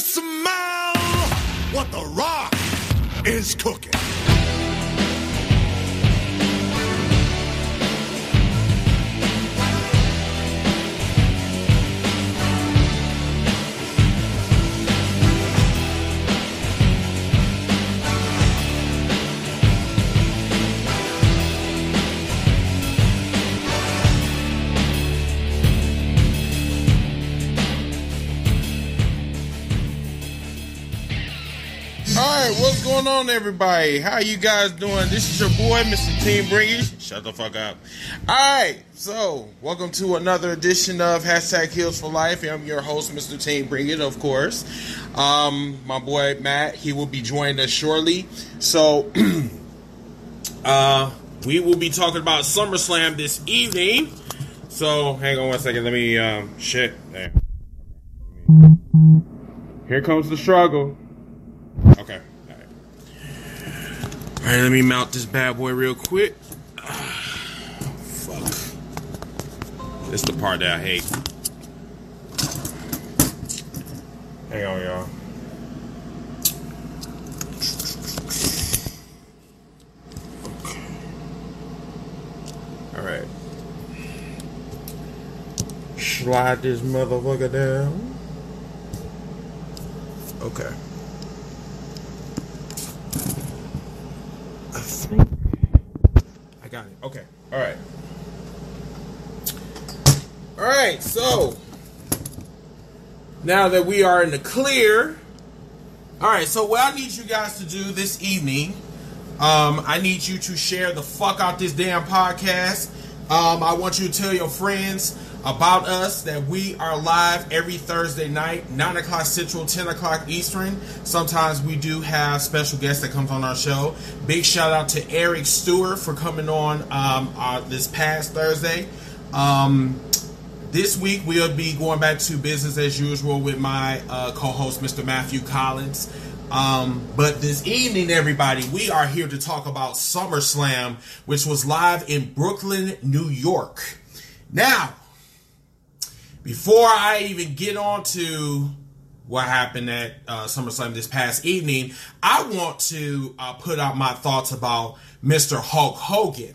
smell what The Rock is cooking? Going on, everybody? How you guys doing? This is your boy, Mr. Team Bringy. Shut the fuck up. All right, so welcome to another edition of Hashtag Heels for Life. I'm your host, Mr. Team Bringy, of course. Um, my boy Matt, he will be joining us shortly. So, uh, we will be talking about SummerSlam this evening. So, hang on one second. Let me, um, shit. There. Here comes the struggle. Okay. All right. Let me mount this bad boy real quick. fuck. This is the part that I hate. Hang on, y'all. Okay. All right. Slide this motherfucker down. Okay. I think I got it. Okay. All right. All right. So now that we are in the clear, all right. So what I need you guys to do this evening, um, I need you to share the fuck out this damn podcast. Um, I want you to tell your friends about us that we are live every Thursday night, 9 o'clock Central, 10 o'clock Eastern. Sometimes we do have special guests that comes on our show. Big shout out to Eric Stewart for coming on um, uh, this past Thursday. Um, this week we'll be going back to business as usual with my uh, co-host, Mr. Matthew Collins. Um, but this evening, everybody, we are here to talk about SummerSlam, which was live in Brooklyn, New York. Now, before I even get on to what happened at uh, SummerSlam this past evening, I want to uh, put out my thoughts about Mr. Hulk Hogan.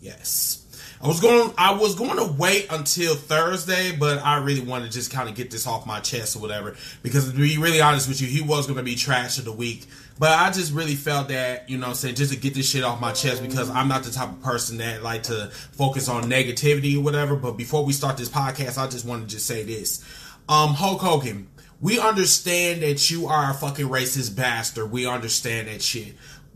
Yes. I was going I was going to wait until Thursday, but I really wanted to just kind of get this off my chest or whatever. Because to be really honest with you, he was going to be trash of the week. But I just really felt that, you know I'm saying, just to get this shit off my chest because I'm not the type of person that like to focus on negativity or whatever. But before we start this podcast, I just want to just say this. Um, Hulk Hogan, we understand that you are a fucking racist bastard. We understand that shit.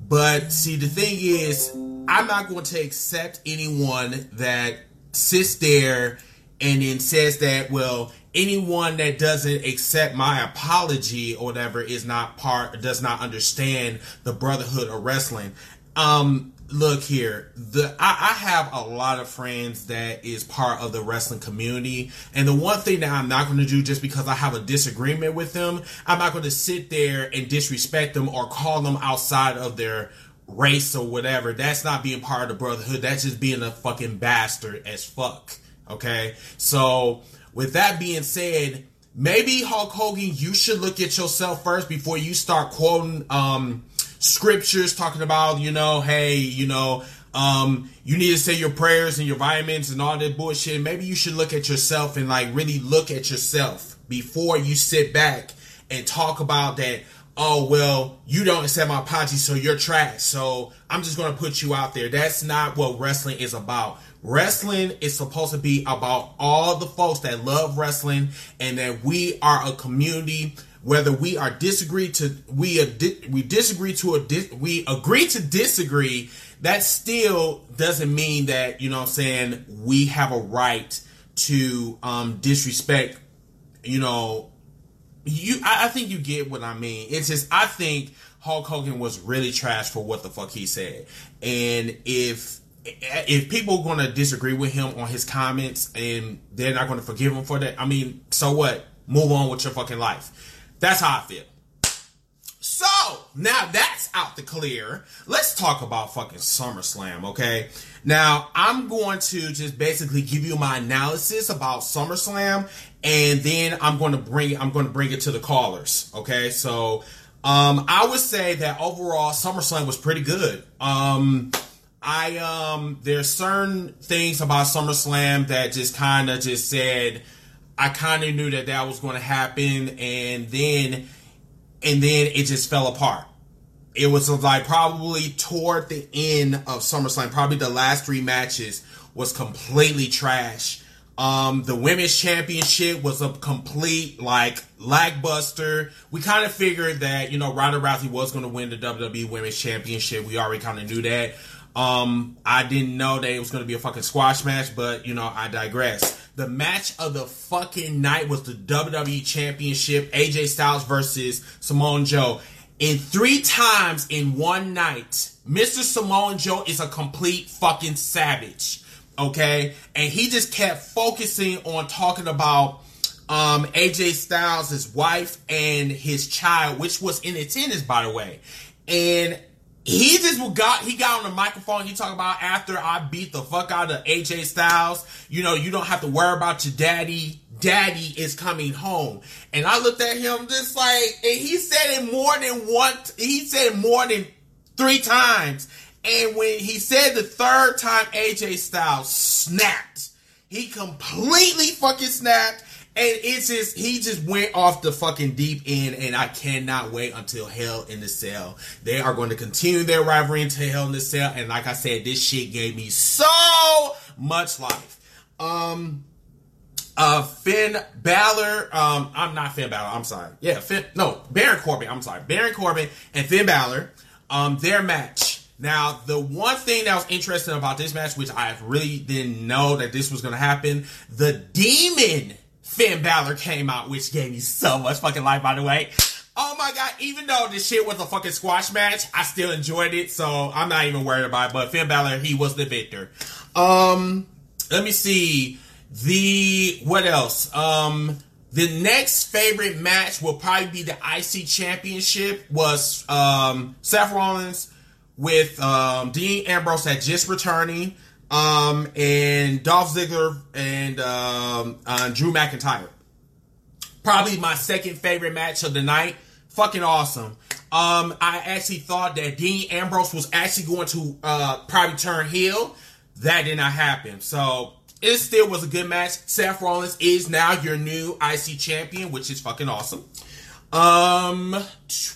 But see, the thing is, I'm not going to accept anyone that sits there and then says that, well, anyone that doesn't accept my apology or whatever is not part, does not understand the brotherhood of wrestling. Um, look here, the I, I have a lot of friends that is part of the wrestling community, and the one thing that I'm not going to do just because I have a disagreement with them, I'm not going to sit there and disrespect them or call them outside of their race or whatever. That's not being part of the brotherhood. That's just being a fucking bastard as fuck. Okay, so with that being said, maybe Hulk Hogan, you should look at yourself first before you start quoting um scriptures talking about, you know, hey, you know, um, you need to say your prayers and your vitamins and all that bullshit. Maybe you should look at yourself and like really look at yourself before you sit back and talk about that. Oh well, you don't accept my apology, so you're trash. So I'm just gonna put you out there. That's not what wrestling is about. Wrestling is supposed to be about all the folks that love wrestling and that we are a community whether we are disagree to we we disagree to a we agree to disagree that still doesn't mean that you know I'm saying we have a right to um disrespect you know you I, I think you get what I mean. It's just I think Hulk Hogan was really trash for what the fuck he said. And if if people are going to disagree with him on his comments and they're not going to forgive him for that I mean so what move on with your fucking life that's how I feel. So now that's out the clear. Let's talk about fucking SummerSlam, okay? Now I'm going to just basically give you my analysis about SummerSlam and then I'm going to bring I'm going to bring it to the callers. Okay, so um, I would say that overall SummerSlam was pretty good. Um, I um, there's certain things about SummerSlam that just kind of just said I kind of knew that that was going to happen, and then and then it just fell apart. It was like probably toward the end of SummerSlam, probably the last three matches was completely trash. Um, the women's championship was a complete like lackbuster. We kind of figured that you know Ronda Rousey was going to win the WWE Women's Championship. We already kind of knew that. Um, I didn't know that it was going to be a fucking squash match, but you know I digress. The match of the fucking night was the WWE Championship, AJ Styles versus Samoa Joe. In three times in one night, Mr. Samoa Joe is a complete fucking savage okay? And he just kept focusing on talking about um, AJ Styles, his wife, and his child, which was in attendance, by the way. And he just got he got on the microphone. He talked about after I beat the fuck out of AJ Styles, you know, you don't have to worry about your daddy. Daddy is coming home. And I looked at him just like, and he said it more than once. He said it more than three times. And when he said the third time AJ Styles snapped, he completely fucking snapped. And it's just he just went off the fucking deep end, and I cannot wait until Hell in the Cell. They are going to continue their rivalry until Hell in the Cell, and like I said, this shit gave me so much life. Um, uh, Finn Balor, um, I'm not Finn Balor, I'm sorry. Yeah, Finn, no, Baron Corbin, I'm sorry. Baron Corbin and Finn Balor, um, their match now, the one thing that was interesting about this match, which I really didn't know that this was going to happen, the demon Finn Balor came out, which gave me so much fucking life, by the way. Oh my god, even though this shit was a fucking squash match, I still enjoyed it, so I'm not even worried about it. But Finn Balor, he was the victor. Um, let me see. The, what else? Um, the next favorite match will probably be the IC Championship was, um, Seth Rollins with um, Dean Ambrose at just returning, um, and Dolph Ziggler and um, uh, Drew McIntyre. Probably my second favorite match of the night. Fucking awesome. Um, I actually thought that Dean Ambrose was actually going to uh, probably turn heel. That did not happen. So it still was a good match. Seth Rollins is now your new IC champion, which is fucking awesome. Um,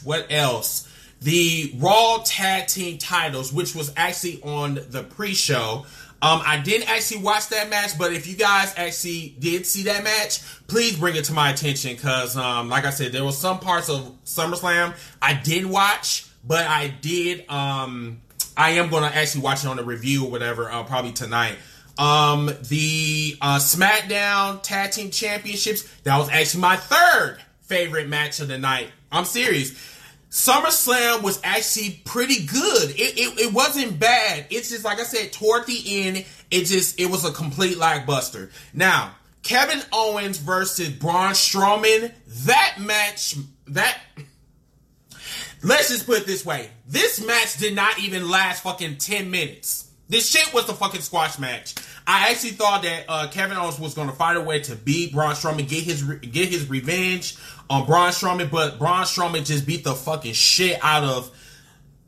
what else? The Raw Tag Team titles, which was actually on the pre-show. Um, I didn't actually watch that match, but if you guys actually did see that match, please bring it to my attention because, um, like I said, there was some parts of SummerSlam I didn't watch, but I did. Um, I am going to actually watch it on the review or whatever, uh, probably tonight. Um, the uh, SmackDown Tag Team Championships, that was actually my third favorite match of the night. I'm serious. SummerSlam was actually pretty good. It, it, it wasn't bad. It's just like I said, toward the end, it just it was a complete lackbuster. Now, Kevin Owens versus Braun Strowman, that match that let's just put it this way. This match did not even last fucking 10 minutes. This shit was a fucking squash match. I actually thought that uh, Kevin Owens was going to find a way to beat Braun Strowman, get his re- get his revenge on Braun Strowman, but Braun Strowman just beat the fucking shit out of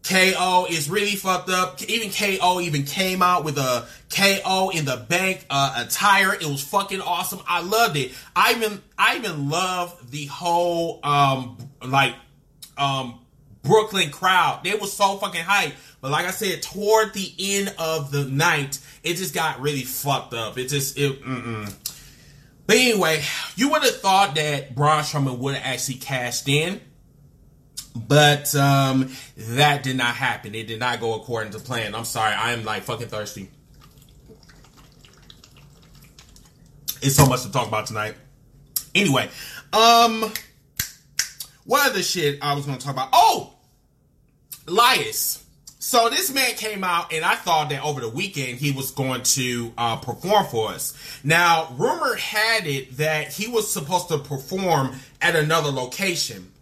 KO. It's really fucked up. Even KO even came out with a KO in the bank uh, attire. It was fucking awesome. I loved it. I even I even love the whole um like um Brooklyn crowd. They were so fucking hype. But like I said, toward the end of the night, it just got really fucked up. It just it. Mm-mm. But anyway, you would have thought that Braun Strowman would have actually cashed in, but um, that did not happen. It did not go according to plan. I'm sorry. I am like fucking thirsty. It's so much to talk about tonight. Anyway, um, what other shit I was going to talk about? Oh, Elias. So this man came out, and I thought that over the weekend he was going to uh, perform for us. Now, rumor had it that he was supposed to perform at another location,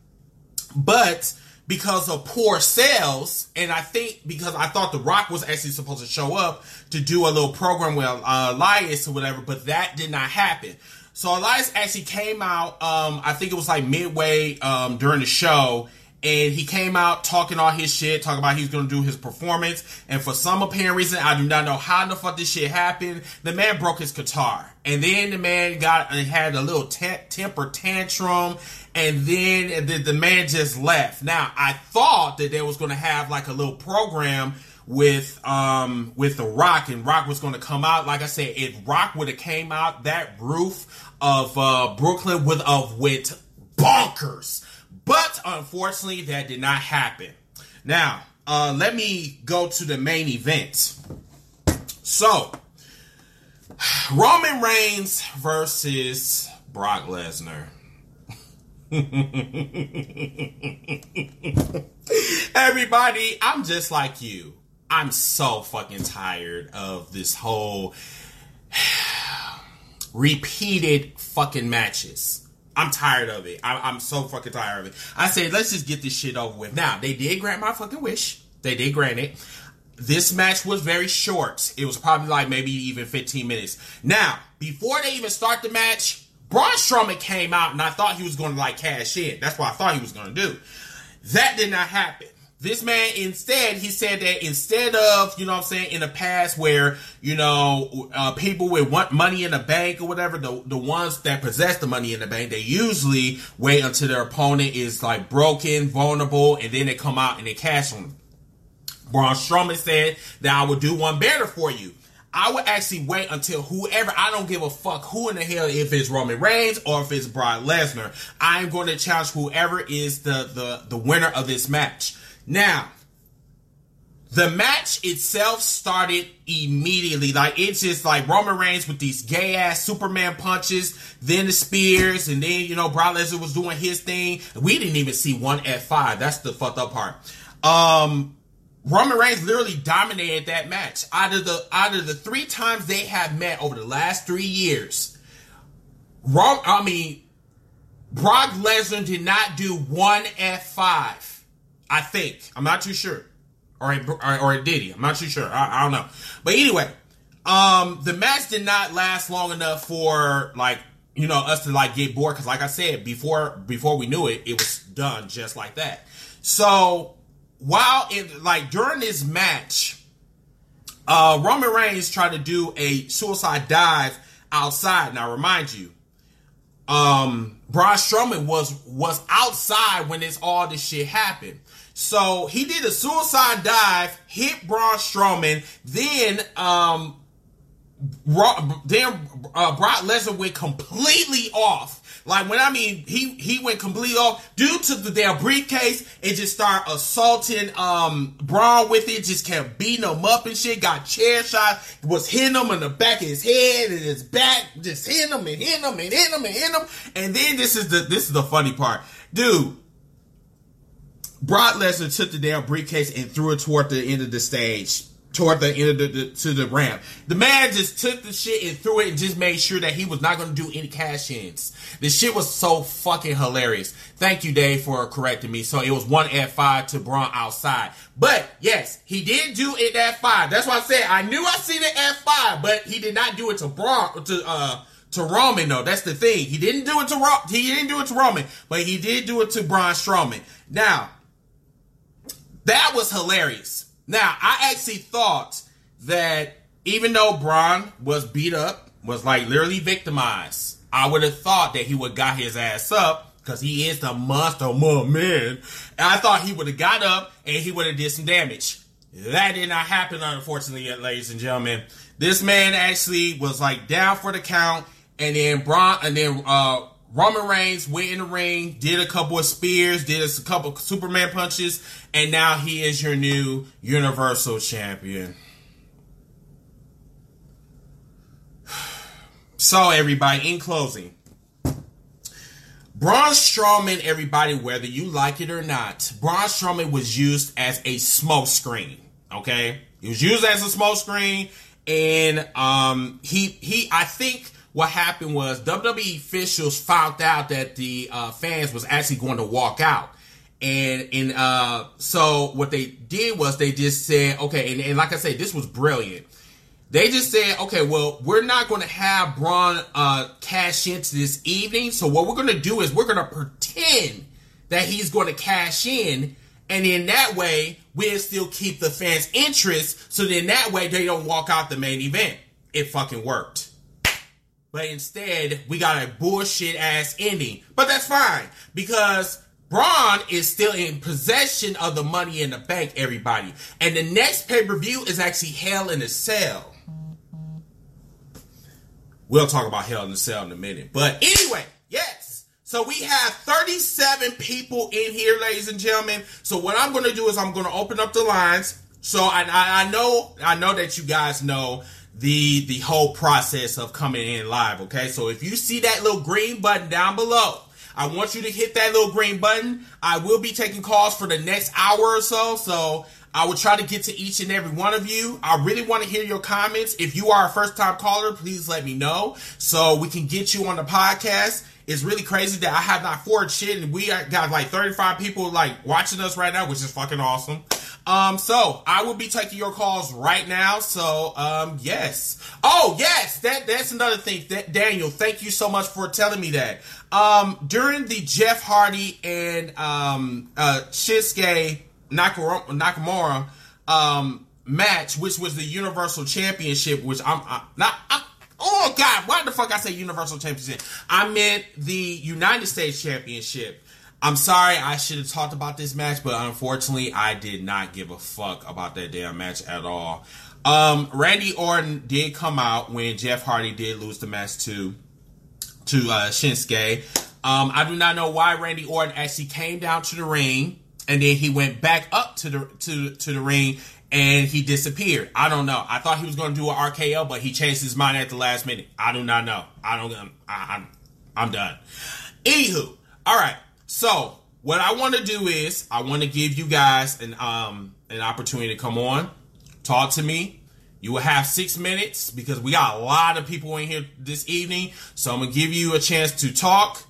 but because of poor sales, and I think because I thought The Rock was actually supposed to show up to do a little program with uh, Elias or whatever, but that did not happen. So Elias actually came out. Um, I think it was like midway um, during the show, and he came out talking all his shit, talking about he's to do his performance. And for some apparent reason, I do not know how the fuck this shit happened. The man broke his guitar, and then the man got and had a little temper tantrum, and then the, the man just left. Now I thought that they was to have like a little program with um with the rock and rock was going to come out like i said if rock would have came out that roof of uh brooklyn would have went bonkers but unfortunately, that did not happen. Now, uh, let me go to the main event. So, Roman Reigns versus Brock Lesnar. Everybody, I'm just like you. I'm so fucking tired of this whole repeated fucking matches. I'm tired of it. I, am so fucking tired of it. I said, let's just get this shit over with. Now, they did grant my fucking wish. They did grant it. This match was very short. It was probably like maybe even 15 minutes. Now, before they even start the match, Braun Strowman came out and I thought he was going to like cash in. That's what I thought he was going to do. That did not happen. This man instead, he said that instead of, you know I'm saying, in the past where, you know, uh, people would want money in the bank or whatever, the, the ones that possess the money in the bank, they usually wait until their opponent is like broken, vulnerable, and then they come out and they cash on them. Braun Strowman said that I would do one better for you. I would actually wait until whoever, I don't give a fuck who in the hell, if it's Roman Reigns or if it's Brock Lesnar, I'm going to challenge whoever is the, the, the winner of this match. Now, the match itself started immediately. Like it's just like Roman Reigns with these gay ass Superman punches, then the spears, and then you know Brock Lesnar was doing his thing. We didn't even see one F five. That's the fucked up part. Um, Roman Reigns literally dominated that match. Out of the out of the three times they have met over the last three years, Rom, I mean, Brock Lesnar did not do one F five. I think. I'm not too sure. Or, or, or did he? I'm not too sure. I, I don't know. But anyway, um, the match did not last long enough for like you know us to like get bored because like I said before before we knew it, it was done just like that. So while in like during this match, uh, Roman Reigns tried to do a suicide dive outside. Now remind you, um, Braun Strowman was was outside when this all this shit happened. So he did a suicide dive, hit Braun Strowman, then um, then uh, Brock Lesnar went completely off. Like when I mean he he went completely off due to the damn briefcase and just started assaulting um Braun with it. Just kept beating him up and shit. Got chair shot. Was hitting him in the back of his head and his back. Just hitting him and hitting him and hitting him and hitting him. And then this is the this is the funny part, dude. Brock Lesnar took the damn briefcase and threw it toward the end of the stage, toward the end of the, the, to the ramp. The man just took the shit and threw it and just made sure that he was not going to do any cash ins. The shit was so fucking hilarious. Thank you, Dave, for correcting me. So it was one F five to Braun outside. But yes, he did do it at five. That's why I said I knew I seen it at five, but he did not do it to Braun to uh to Roman though. That's the thing. He didn't do it to Ro- he didn't do it to Roman, but he did do it to Braun Strowman. Now that was hilarious. Now, I actually thought that even though Braun was beat up, was like literally victimized, I would have thought that he would got his ass up because he is the monster man. And I thought he would have got up and he would have did some damage. That did not happen, unfortunately, ladies and gentlemen. This man actually was like down for the count, and then Braun, and then uh, Roman Reigns went in the ring, did a couple of spears, did a couple Superman punches, and now he is your new Universal Champion. So, everybody, in closing, Braun Strowman, everybody, whether you like it or not, Braun Strowman was used as a smokescreen. Okay, he was used as a smokescreen, and um, he he, I think what happened was WWE officials found out that the uh, fans was actually going to walk out. And and uh, so what they did was they just said, okay, and, and like I said, this was brilliant. They just said, okay, well, we're not going to have Braun uh, cash into this evening. So what we're going to do is we're going to pretend that he's going to cash in, and in that way, we'll still keep the fans' interest. So then that way, they don't walk out the main event. It fucking worked. But instead, we got a bullshit ass ending. But that's fine because Braun is still in possession of the money in the bank, everybody. And the next pay per view is actually Hell in a Cell. We'll talk about Hell in a Cell in a minute. But anyway, yes. So we have 37 people in here, ladies and gentlemen. So what I'm going to do is I'm going to open up the lines. So I, I, I know I know that you guys know the the whole process of coming in live. Okay, so if you see that little green button down below, I want you to hit that little green button. I will be taking calls for the next hour or so. So I will try to get to each and every one of you. I really want to hear your comments. If you are a first time caller, please let me know so we can get you on the podcast. It's really crazy that I have not forged shit and we got like 35 people like watching us right now, which is fucking awesome. Um, so I will be taking your calls right now. So, um, yes. Oh, yes. That that's another thing. That, Daniel, thank you so much for telling me that. Um, during the Jeff Hardy and um, uh, Shinsuke Nakamura, Nakamura um, match, which was the Universal Championship, which I'm, I'm not. I'm, oh God, why the fuck I say Universal Championship? I meant the United States Championship. I'm sorry, I should have talked about this match, but unfortunately, I did not give a fuck about that damn match at all. Um, Randy Orton did come out when Jeff Hardy did lose the match to to uh, Shinsuke. Um, I do not know why Randy Orton actually came down to the ring and then he went back up to the to to the ring and he disappeared. I don't know. I thought he was going to do an RKO, but he changed his mind at the last minute. I do not know. I don't. I, I'm I'm done. Anywho, all right. So what I want to do is I want to give you guys an um an opportunity to come on, talk to me. You will have six minutes because we got a lot of people in here this evening. So I'm gonna give you a chance to talk,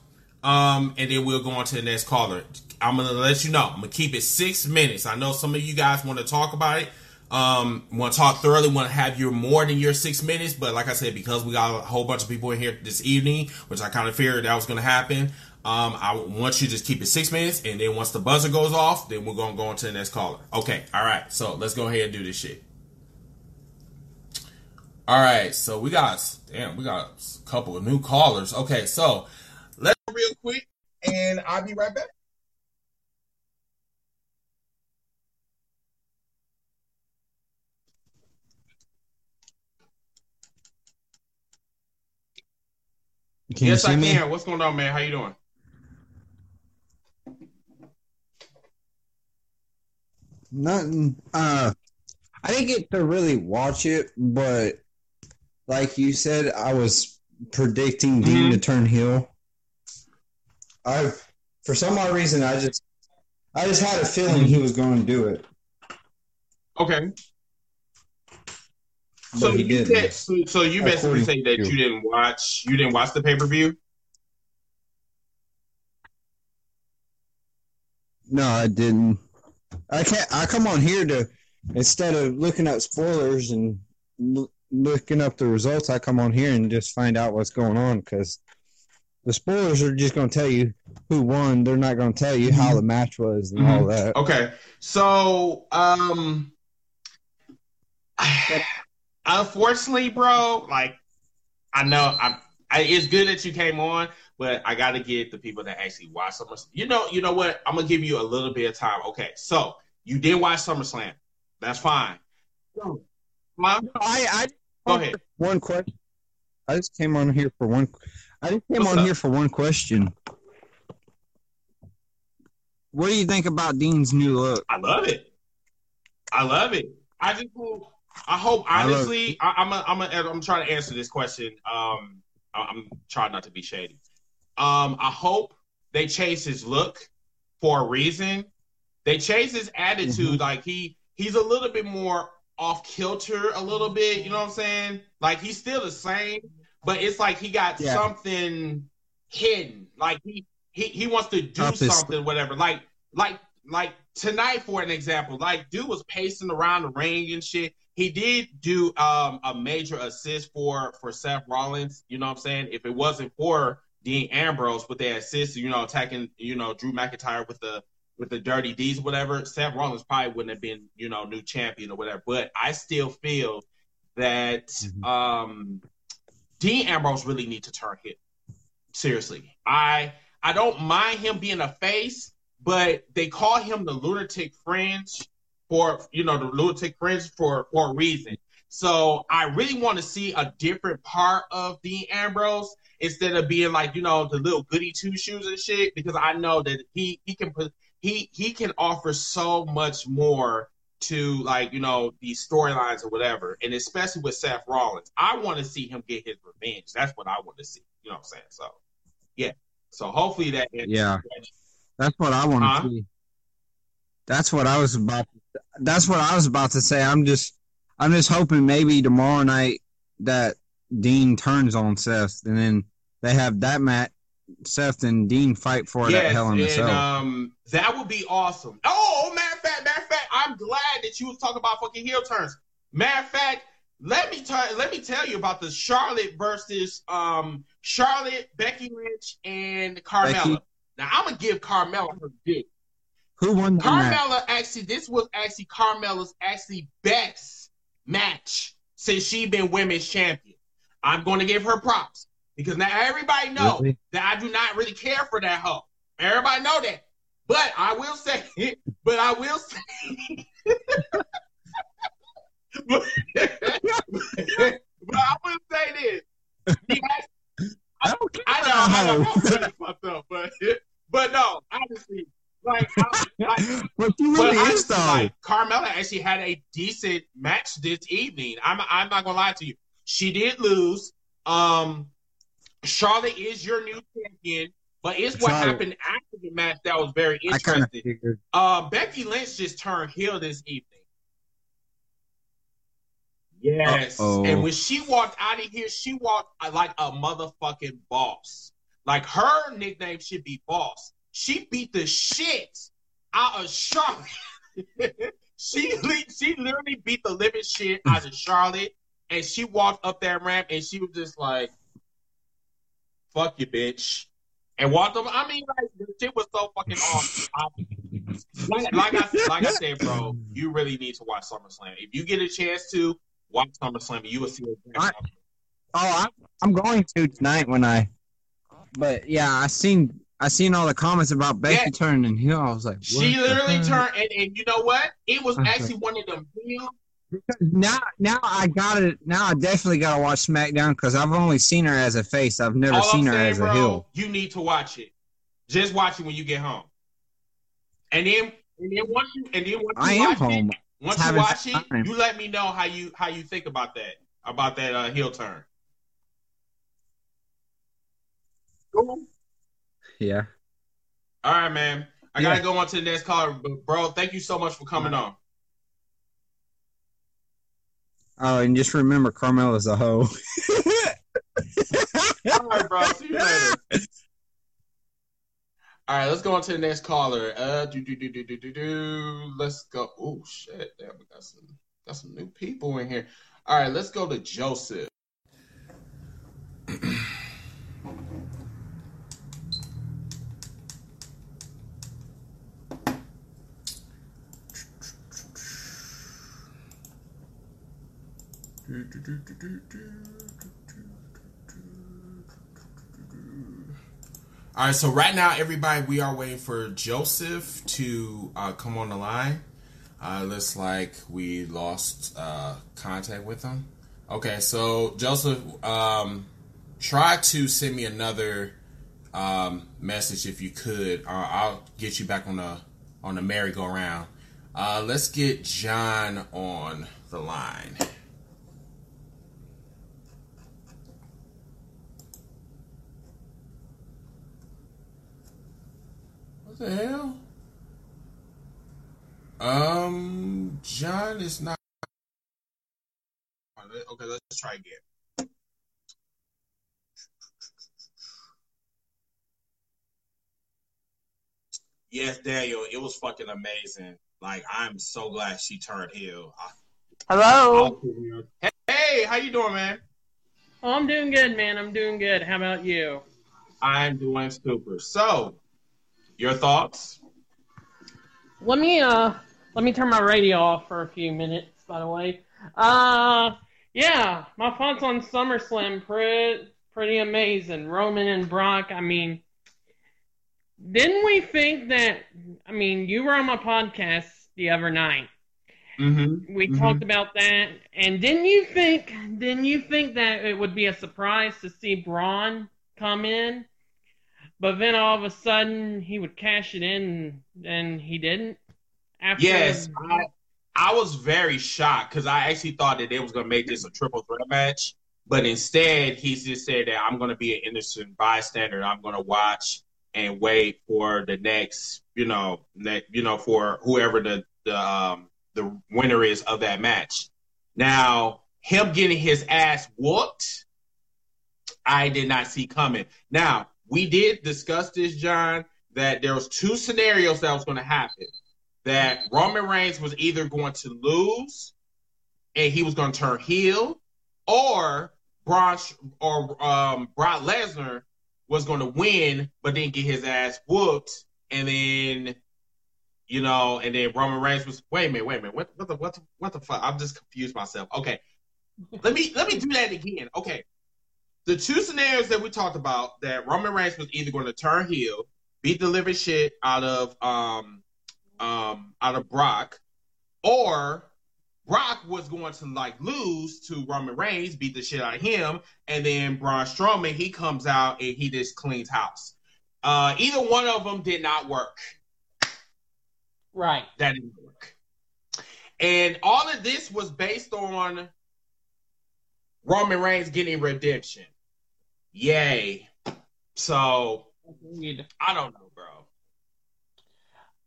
um, and then we'll go on to the next caller. I'm gonna let you know. I'm gonna keep it six minutes. I know some of you guys want to talk about it. Um, want to talk thoroughly. Want to have your more than your six minutes, but like I said, because we got a whole bunch of people in here this evening, which I kind of feared that was gonna happen. Um, I want you to just keep it six minutes, and then once the buzzer goes off, then we're gonna go on to the next caller. Okay, all right. So let's go ahead and do this shit. All right, so we got damn, we got a couple of new callers. Okay, so let's real quick, and I'll be right back. Can you yes, see I me? can. What's going on, man? How you doing? Nothing. Uh, I didn't get to really watch it, but like you said, I was predicting Dean Mhm. to turn heel. I, for some odd reason, I just, I just had a feeling he was going to do it, Okay. but So he you didn't. said, so, you basically say that you. you didn't watch you didn't watch the pay per view. No, I didn't. I can't. I come on here to instead of looking up spoilers and l- looking up the results. I come on here and just find out what's going on because the spoilers are just going to tell you who won. They're not going to tell you how the match was and all that. Okay. So um unfortunately, bro, like I know I'm I, it's good that you came on, but I got to get the people that actually watch SummerSlam. You know, you know what? I'm gonna give you a little bit of time. Okay, so you did watch SummerSlam. That's fine. I, I Go ahead. one question. I just came on here for one. I just came What's on up? here for one question. What do you think about Dean's new look? I love it. I love it. I just hope. I hope honestly. I, I'm. A, I'm. A, I'm trying to answer this question. Um, I'm trying not to be shady. Um, I hope they chase his look for a reason. They chase his attitude. Like he, he's a little bit more off kilter. A little bit. You know what I'm saying? Like he's still the same, but it's like he got Yeah. something hidden. Like he, he, he wants to do his- something. Whatever. Like, like, like tonight for an example. Like dude was pacing around the ring and shit. He he did do um, a major assist for for Seth Rollins. You know what I'm saying? If it wasn't for Dean Ambrose with their assist, you know, attacking, you know, Drew McIntyre with the with the dirty D's or whatever, Seth Rollins probably wouldn't have been, you know, new champion or whatever. But I still feel that Mhm. um, Dean Ambrose really need to turn hit. Seriously, I I don't mind him being a face, but they call him the lunatic fringe for you know the lunatic fringe for for a reason. So I really want to see a different part of Dean Ambrose instead of being like you know the little goody two shoes and shit because I know that he he can put he he can offer so much more to like you know these storylines or whatever, and especially with Seth Rollins, I want to see him get his revenge. That's what I want to see. You know what I'm saying? So yeah. So hopefully that Yeah. That's what I want to Huh? see. That's what I was about. That's what I was about to say. I'm just, I'm just hoping maybe tomorrow night that Dean turns on Seth, and then they have that match. Seth and Dean fight for it at Hell in a Cell. um, that would be awesome. Oh, matter of fact, matter of fact, I'm glad that you was talking about fucking heel turns. Matter of fact, let me tell let me tell you about the Charlotte versus um Charlotte, Becky Lynch, and Carmella. Becky. Now I'm gonna give Carmella her due. Who won the match? Carmella actually, this was actually Carmella's actually best match since she been women's champion. I'm going to give her props because now everybody know Really? that I do not really care for that hoe. Everybody know that. But I will say, but I will say, but, but I will say this. Has- I don't care. I know, I know, I'm fucked up, but but no, honestly, like, I, like But you but really is honestly, though. like Carmella actually had a decent match this evening. I'm I'm not gonna lie to you. She did lose. Um, Charlotte is your new champion, but it's what Charlotte. happened after the match that was very I kind of interesting. Uh, Becky Lynch just turned heel this evening. Yes, Uh-oh. and when she walked out of here, she walked uh, like a motherfucking boss. Like her nickname should be Boss. She beat the shit out of Charlotte. she she literally beat the living shit out of Charlotte, and she walked up that ramp, and she was just like, "Fuck you, bitch," and walked up. I mean, like the shit was so fucking awesome. Like, like I said, like I said, bro, you really need to watch SummerSlam. If you get a chance to watch SummerSlam, you will see. I- Oh, I'm, I'm going to tonight when I. But yeah, I seen I seen all the comments about Becky Yeah. turning heel. I was like, she literally turned, and, and you know what? It was actually one of them real Now, now I got it. Now I definitely got to watch SmackDown because I've only seen her as a face. I've never All seen I'm her saying, as a heel. you need to watch it. Just watch it when you get home. And then, and then once you, and then once you I am watch home. it, once you having watch it, you let me know how you how you think about that about that uh, heel turn. Cool. Yeah. All right, man. I Yeah. gotta go on to the next caller, but bro, thank you so much for coming on. Oh, and just remember, Carmel is a hoe. All right, bro. See you later. All right, let's go on to the next caller. Uh, do do do do do do do. Let's go. Oh shit! Damn, we got some got some new people in here. All right, let's go to Joseph. All right, so right now, everybody, we are waiting for Joseph to uh, come on the line. Uh, looks like we lost uh, contact with him. Okay, so Joseph, um, try to send me another um, message if you could. Uh, I'll get you back on the on the merry-go-round. Uh, let's get John on the line. The hell? Um, John is not. Okay, let's try again. Yes, Daniel, it was fucking amazing. Like, I'm so glad she turned heel. Hello. Hey, how you doing, man? Oh, I'm doing good, man. I'm doing good. How about you? I'm doing super. So, your thoughts? Let me uh let me turn my radio off for a few minutes, by the way. Uh yeah, my thoughts on SummerSlam pretty pretty amazing. Roman and Brock, I mean didn't we think that I mean, you were on my podcast the other night. Mm-hmm. We Mhm. talked about that and didn't you think didn't you think that it would be a surprise to see Braun come in? But then all of a sudden he would cash it in and he didn't. After Yes, I, I was very shocked because I actually thought that they was gonna make this a triple threat match, but instead he just said that I'm gonna be an innocent bystander. I'm gonna watch and wait for the next, you know, ne- you know, for whoever the the um, the winner is of that match. Now him getting his ass whooped, I did not see coming. Now we did discuss this, John, that there was two scenarios that was going to happen that Roman Reigns was either going to lose and he was going to turn heel, or Braun or um, Brock Lesnar was going to win, but then get his ass whooped, and then you know, and then Roman Reigns was wait a minute, wait a minute, what, what the what the what the fuck? I'm just confused myself. Okay, let me let me do that again. Okay, the two scenarios that we talked about that Roman Reigns was either going to turn heel, beat the living shit out of um um out of Brock, or Brock was going to like lose to Roman Reigns, beat the shit out of him, and then Braun Strowman he comes out and he just cleans house. Uh, either one of them did not work. right. That didn't work. And all of this was based on Roman Reigns getting redemption. Yay. So Agreed. I don't know,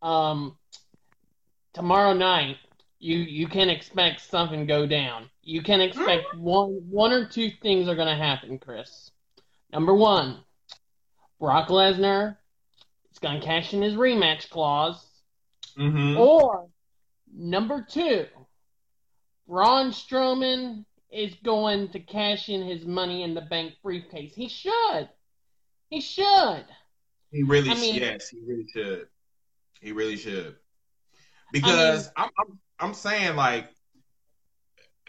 bro. Um, tomorrow night, you you can expect something go down. You can expect one one or two things are going to happen, Chris. Number one, Brock Lesnar is going to cash in his rematch clause, Mm-hmm. or number two, Braun Strowman is going to cash in his Money in the Bank briefcase. He should. He should. He really, I mean- yes, he really should. He really should. Because I am I'm, I'm saying like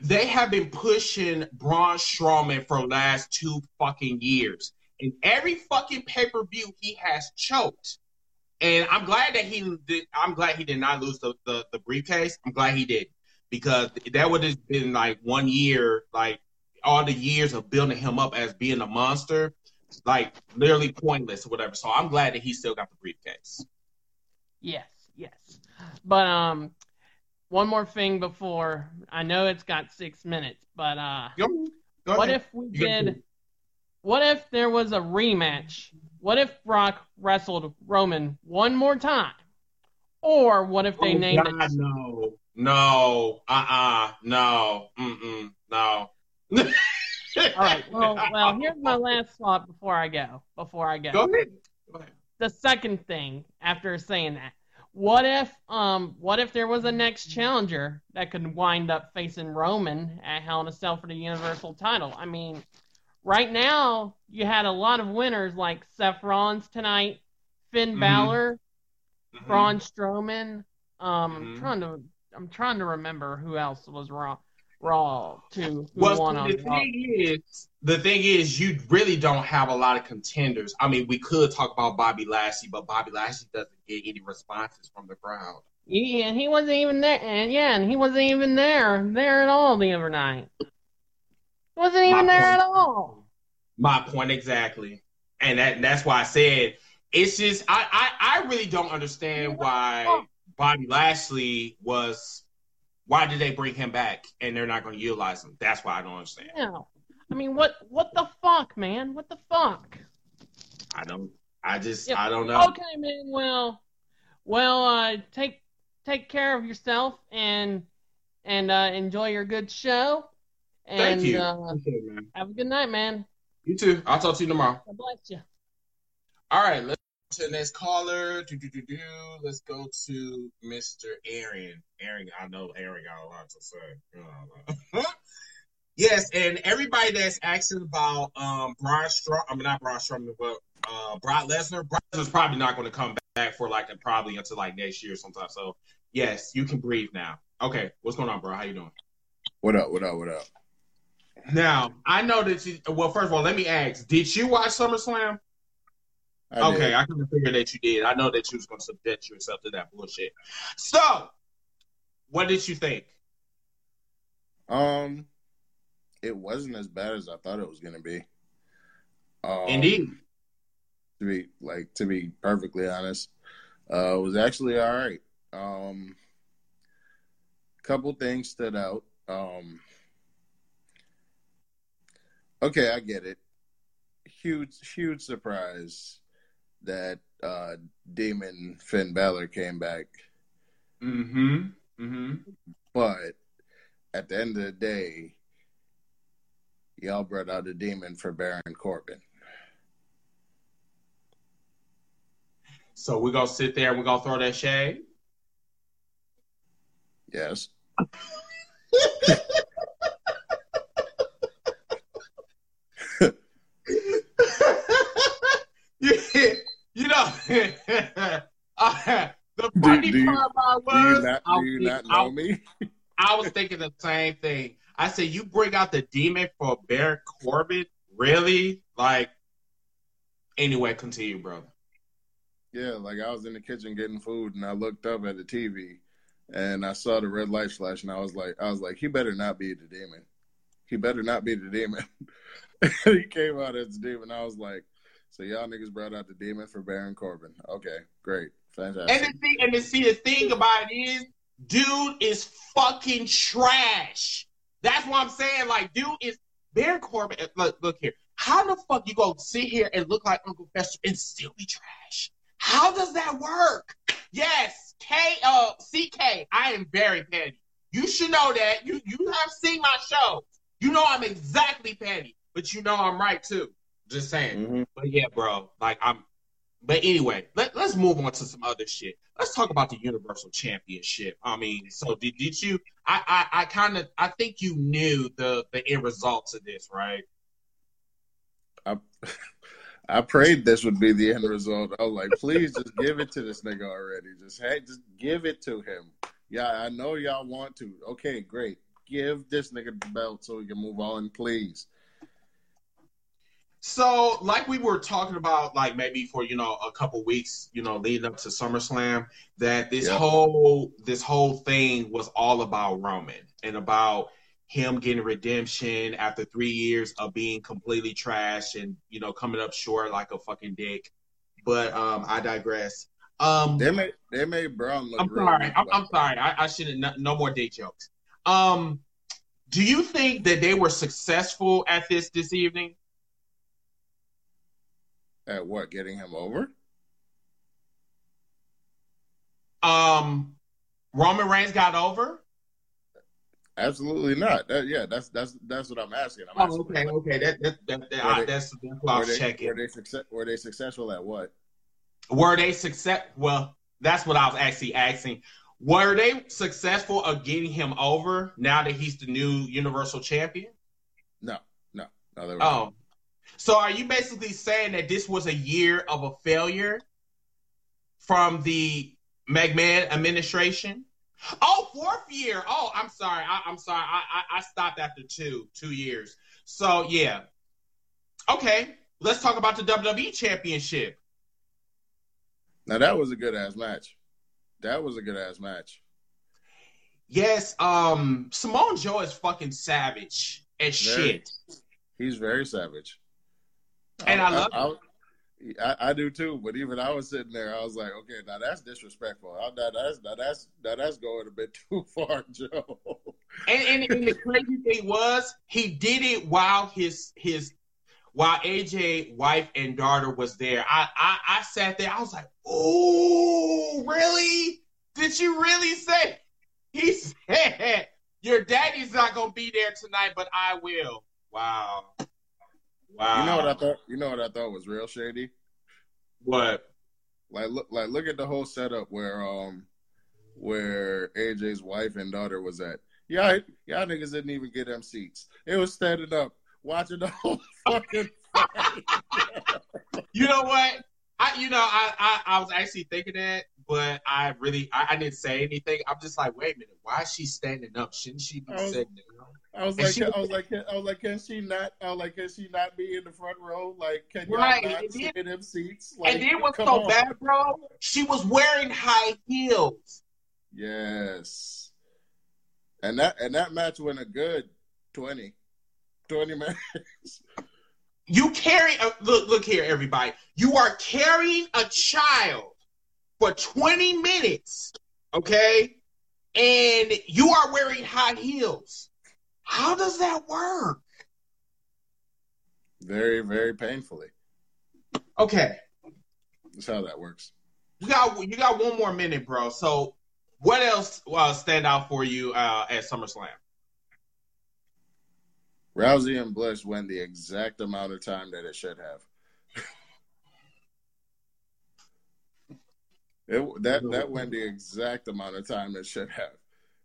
they have been pushing Braun Strowman for the last two fucking years. In every fucking pay per view, he has choked. And I'm glad that he did. I'm glad he did not lose the, the, the briefcase. I'm glad he did because that would have been like one year, like all the years of building him up as being a monster, like literally pointless or whatever. So I'm glad that he still got the briefcase. Yes, yes. But um one more thing before I know it's got six minutes, but uh go what ahead. if we did what if there was a rematch? What if Brock wrestled Roman one more time? Or what if they oh, named God, it no, no, uh, uh no, mm, mm, no. All right, well well here's my last thought before I go. Before I go. Go ahead. Go ahead. the second thing after saying that what if um what if there was a next challenger that could wind up facing Roman at Hell in a Cell for the Universal title? I mean, right now you had a lot of winners like Seth Rollins tonight, Finn Mhm. Balor, Mhm. Braun Strowman. Um, I'm Mhm. trying to I'm trying to remember who else was Raw Raw too. Who Well, the thing is, the thing is, you really don't have a lot of contenders. I mean, we could talk about Bobby Lashley, but Bobby Lashley doesn't get any responses from the crowd. Yeah, and he wasn't even there. And yeah, and he wasn't even there there at all the other night. He wasn't even My there point. at all. My point exactly, and that that's why I said it's just I I, I really don't understand why Bobby Lashley was. Why did they bring him back and they're not going to utilize him? That's why I don't understand. Yeah. I mean, what what the fuck, man? What the fuck? I don't. I just. Yeah. I don't know. Okay, man. Well, well, uh, take take care of yourself and and uh, enjoy your good show. And Thank you. Uh, have a good night, man. You too. I'll talk to you tomorrow. God bless you. All right, let's to the next caller. Do, do, do, do. Let's go to Mr. Aaron. Aaron, I know Aaron got a lot to say. Yes, and everybody that's asking about um Braun Strowman, I mean not Braun Strowman, but uh Brock Lesnar. Brock Lesnar's probably not going to come back for like probably until like next year sometime. So yes, you can breathe now. Okay, what's going on, bro? How you doing? What up? What up? What up? Now I know that you. Well, first of all, let me ask: Did you watch SummerSlam? I okay, did. I can figure that you did. I know that you was going to subject yourself to that bullshit. So, what did you think? Um, it wasn't as bad as I thought it was gonna be. Um, Indeed. To be like to be perfectly honest, uh, it was actually all right. Um, couple things stood out. Um, okay, I get it. Huge, huge surprise that uh, Demon Finn Balor came back, Mm-hmm. Mm-hmm. but at the end of the day, y'all brought out a demon for Baron Corbin. So we're gonna sit there and we're gonna throw that shade. Yes. you, you know, uh, the funny do you- part about Do you was not, I do you was- not I- know me? I was thinking the same thing. I said, you bring out the demon for Baron Corbin? Really? Like, anyway, continue, brother. Yeah, like I was in the kitchen getting food and I looked up at the TV and I saw the red light flash and I was like I was like, he better not be the demon. He better not be the demon. he came out as the demon. I was like, so y'all niggas brought out the demon for Baron Corbin. Okay, great. fantastic. And the thing, and the, see, the thing about it is, dude is fucking trash. That's what I'm saying. Like, dude is Baron Corbin. Look, look here. How the fuck you go sit here and look like Uncle Fester and still be trash? How does that work? Yes, K uh CK. I am very petty. You should know that. You you have seen my show. You know I'm exactly petty, but you know I'm right too. Just saying. Mhm. But yeah, bro. Like I'm. But anyway, let, let's move on to some other shit. Let's talk about the Universal Championship. I mean, so did, did you? I I, I kind of I think you knew the the end results of this, right? I I prayed this would be the end result. I was like, please just give it to this nigga already. Just hey, just give it to him. Yeah, I know y'all want to. Okay, great. Give this nigga the belt so we can move on, please. So, like we were talking about, like maybe for you know a couple weeks, you know, leading up to SummerSlam, that this Yeah. whole this whole thing was all about Roman and about him getting redemption after three years of being completely trash and you know coming up short like a fucking dick. But um, I digress. Um, They made they made Braun look. I'm sorry. I'm, I'm sorry. I, I shouldn't. No, no more dick jokes. Um, do you think that they were successful at this this evening? At what? Getting him over? Um, Roman Reigns got over. Absolutely not. That, yeah, that's that's that's what I'm asking. I'm Oh, asking, okay, okay. That, that, that, that- Were I- they- that's that's what I Were was they, checking. were they success? Were they successful at what? Were they success? Well, that's what I was actually asking. Were they successful of getting him over now that he's the new Universal Champion? No, no, no. They were. Oh, so are you basically saying that this was a year of a failure from the McMahon administration? Oh, fourth year. Oh, I'm sorry. I, I'm sorry. I, I I stopped after two two years. So yeah. Okay, let's talk about the WWE Championship. Now that was a good ass match. That was a good ass match. Yes, um, Samoan Joe is fucking savage as Very. shit. He's very savage. Oh, and I love I, I, I do too, but even I was sitting there, I was like, okay, now that's disrespectful. I, now that's now that's now that's going a bit too far, Joe. And, and, and the crazy thing was, he did it while his his while AJ wife and daughter was there. I I, I sat there. I was like, "Oh, really? Did you really say?" He said, "Your daddy's not gonna be there tonight, but I will." Wow. Wow. You know what I thought? You know what I thought was real shady? What? Like look, like look at the whole setup where um where AJ's wife and daughter was at. Yeah, y'all niggas didn't even get them seats. It was standing up watching the whole fucking. You know what? I you know I, I I was actually thinking that, but I really I, I didn't say anything. I'm just like, wait a minute, why is she standing up? Shouldn't she be was- sitting down? I was And like, she- I was like, I was like, can she not? I was like, can she not be in the front row? Like, can y'all Right, not then- in them seats? Like, and then what's so on. bad, bro? She was wearing high heels. Yes, and that and that match went a good 20, 20 minutes. You carry uh, look look here, everybody. You are carrying a child for 20 minutes, okay? And you are wearing high heels. How does that work? Very, very painfully. Okay. That's how that works. You got you got one more minute, bro. So what else uh, stand out for you uh, at SummerSlam? Rousey and Bliss went the exact amount of time that it should have. It, that that went the exact amount of time it should have.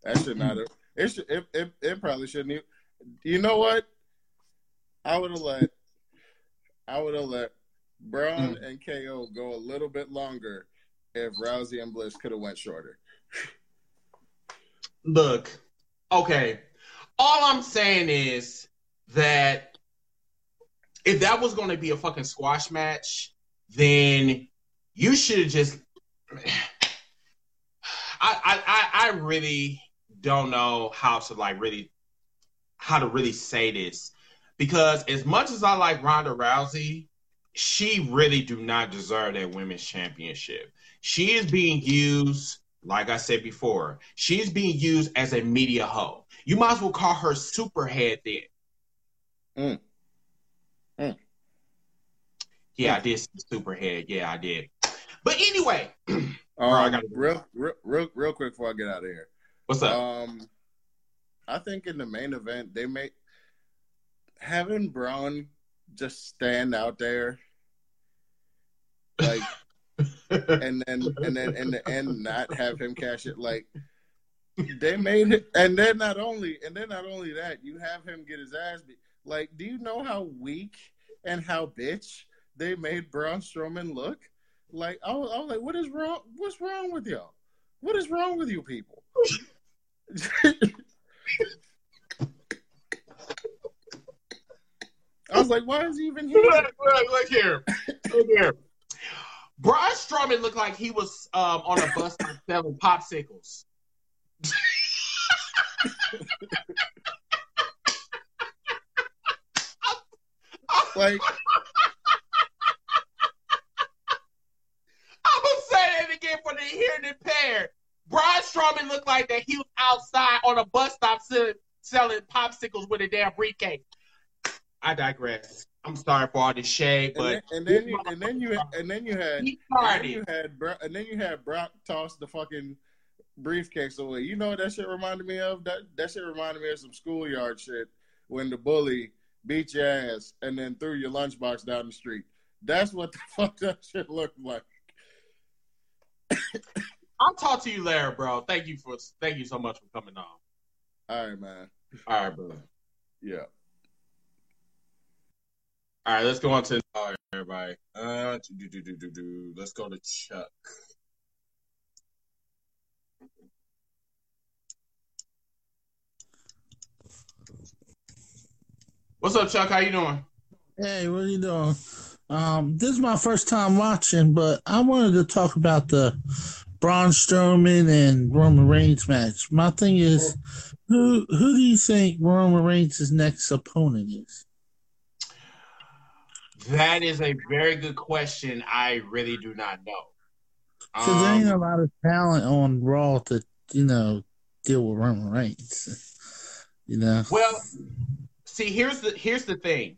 That should not have. It should. It, it, it probably shouldn't. Even, you know what? I would have let. I would have let Braun mm. and KO go a little bit longer if Rousey and Bliss could have went shorter. Look, okay. All I'm saying is that if that was going to be a fucking squash match, then you should have just. I, I I I really don't know how to like really how to really say this because as much as I like Ronda Rousey, she really do not deserve that women's championship. She is being used, like I said before, she's being used as a media hoe. You might as well call her superhead then. Mm. Mm. Yeah, I did superhead. Yeah, I did. But anyway, Um, I gotta- real, real, real, real quick before I get out of here. what's up? Um, I think in the main event they may having Braun just stand out there, like, and then and then in the end not have him cash it. Like they made it, and then not only and then not only that, you have him get his ass beat. Like, do you know how weak and how bitch they made Braun Strowman look? Like, I was, I was like, what is wrong? What's wrong with y'all? What is wrong with you people? I was like, why is he even here? look, look, look here. Look here. Braun Strowman looked like he was um, on a bus selling popsicles. Like, I'm gonna say that again for the hearing impaired. Braun Strowman looked like that he was outside on a bus stop selling, selling popsicles with a damn briefcase. I digress. I'm sorry for all this shade, and then, but and then you and then you and then you had and then you had Bro- and then you had Brock toss the fucking briefcase away. You know what that shit reminded me of? That that shit reminded me of some schoolyard shit when the bully beat your ass and then threw your lunchbox down the street. That's what the fuck that shit looked like. I'll talk to you later, bro. Thank you for thank you so much for coming on. All right, man. All right, bro. Yeah. All right, let's go on to all right, everybody. Uh, do, do, do, do, do. Let's go to Chuck. What's up, Chuck? How you doing? Hey, what are you doing? Um, this is my first time watching, but I wanted to talk about the Braun Strowman and Roman Reigns match. My thing is, who who do you think Roman Reigns' next opponent is? That is a very good question. I really do not know. Because there ain't a Um, lot of talent on Raw to you know deal with Roman Reigns. You know, well, see, here's the here's the thing.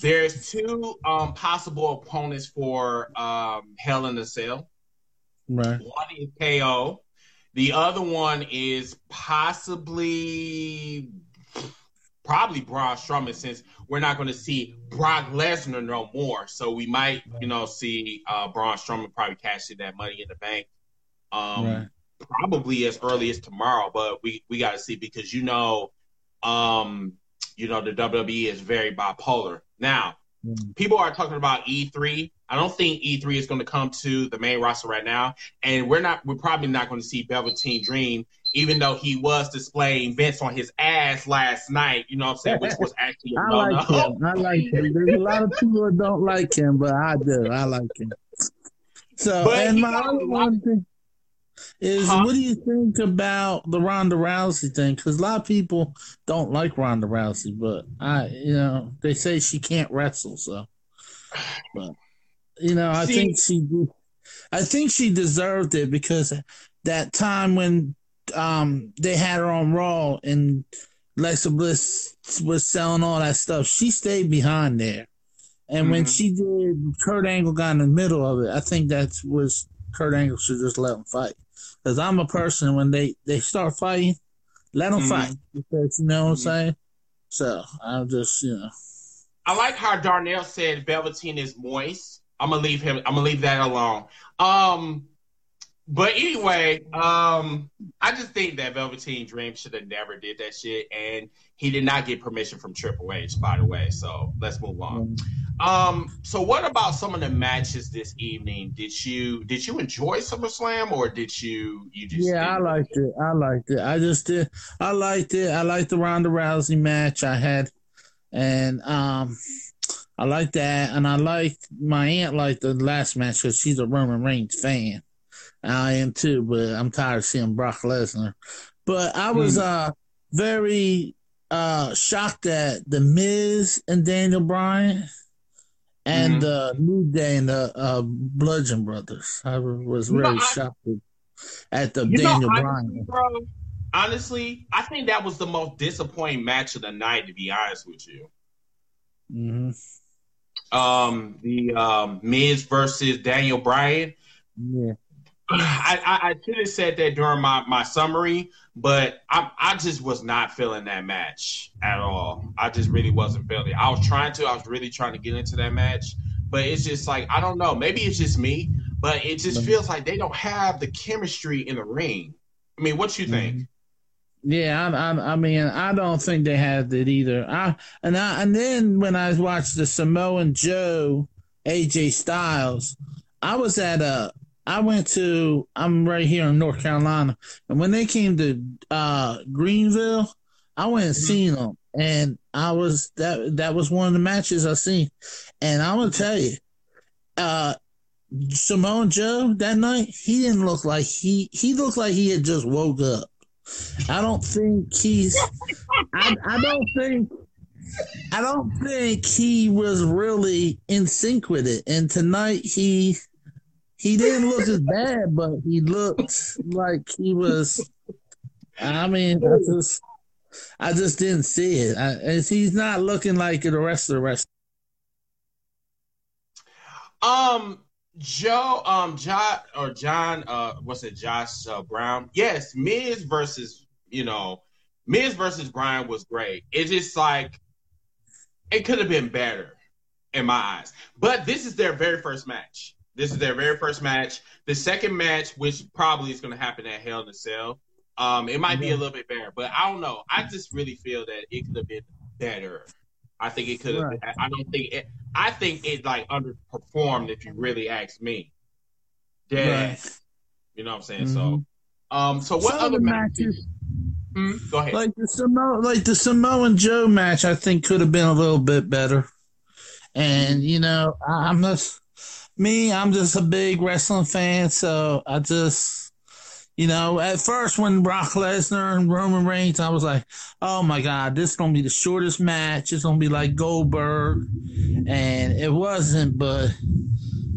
There's two um, possible opponents for um, Hell in a Cell. right? One is KO. The other one is possibly probably Braun Strowman since we're not going to see Brock Lesnar no more. So we might, you know, see uh, Braun Strowman probably cash in that money in the bank. Um, Right. probably as early as tomorrow, but we we got to see because you know, um, you know the WWE is very bipolar. Now, Mm. people are talking about E3. I don't think E3 is going to come to the main roster right now, and we're not. We're probably not going to see Velveteen Dream, even though he was displaying Vince on his ass last night. You know what I'm saying? Which was actually a I no like no. him. I like him. There's a lot of people that don't like him, but I do. I like him. So, But and my other one thing is, Huh? what do you think about the Ronda Rousey thing? Because a lot of people don't like Ronda Rousey, but I, you know, they say she can't wrestle. So, but you know, I See- think she, I think she deserved it because that time when um they had her on Raw and Alexa Bliss was selling all that stuff, she stayed behind there. And when Mhm. she did, Kurt Angle got in the middle of it. I think that was Kurt Angle should just let them fight. Because I'm a person when they they start fighting, let them Mhm. fight. Because you know what I'm Mhm. saying. So I'm just you know. I like how Darnell said Velveteen is moist. I'm gonna leave him. I'm gonna leave that alone. Um, but anyway, um, I just think that Velveteen Dream should have never did that shit, and he did not get permission from Triple H, by the way. So let's move on. Um, so what about some of the matches this evening? Did you did you enjoy SummerSlam, or did you you just Yeah, I liked it. I liked it. I just did. I liked it. I liked the Ronda Rousey match I had, and um, I liked that. And I liked my aunt liked the last match because she's a Roman Reigns fan. I am too, but I'm tired of seeing Brock Lesnar. But I was uh very uh shocked at the Miz and Daniel Bryan. And Mhm. uh, New Day and the uh, Bludgeon Brothers. I was You know, really I- shocked at the You know, Daniel honestly, Bryan. bro, honestly, I think that was the most disappointing match of the night. To be honest with you. hmm um the um Miz versus Daniel Bryan. Yeah. I, I, I should have said that during my, my summary, but I I just was not feeling that match at all. I just really wasn't feeling it. I was trying to, I was really trying to get into that match, but it's just like I don't know. Maybe it's just me, but it just mm-hmm. feels like they don't have the chemistry in the ring. I mean, what you mm-hmm. think? Yeah, I, I, I mean, I don't think they had it either. I and I and then when I watched the Samoan Joe, AJ Styles, I was at a. I went to. I'm right here in North Carolina, and when they came to uh, Greenville, I went and seen them, and I was that. That was one of the matches I seen, and I'm gonna tell you, uh, Samoan Joe that night, he didn't look like he. He looked like he had just woke up. I don't think he's. I, I don't think. I don't think he was really in sync with it. And tonight he he didn't look as bad, but he looked like he was. I mean, I just I just didn't see it. I, he's not looking like the rest of the rest. Um, Joe, um, John or John, uh, what's it, Josh uh, Brown? Yes, Miz versus you know, Miz versus Bryan was great. It's just like it could have been better in my eyes. But this is their very first match. This is their very first match. The second match, which probably is going to happen at Hell in a Cell, um, it might be a little bit better. But I don't know. I just really feel that it could have been better. I think it could have. Right. I don't think it. I think it like underperformed. If you really ask me, yeah, Right. you know what I'm saying. So, um, so what Some other matches? matches, Hmm? Go ahead. like the Samo, like the Samoan Joe match, I think could have been a little bit better. And you know, I'm just me. I'm just a big wrestling fan, so I just, you know, at first when Brock Lesnar and Roman Reigns, I was like, oh my god, this is gonna be the shortest match. It's gonna be like Goldberg, and it wasn't. But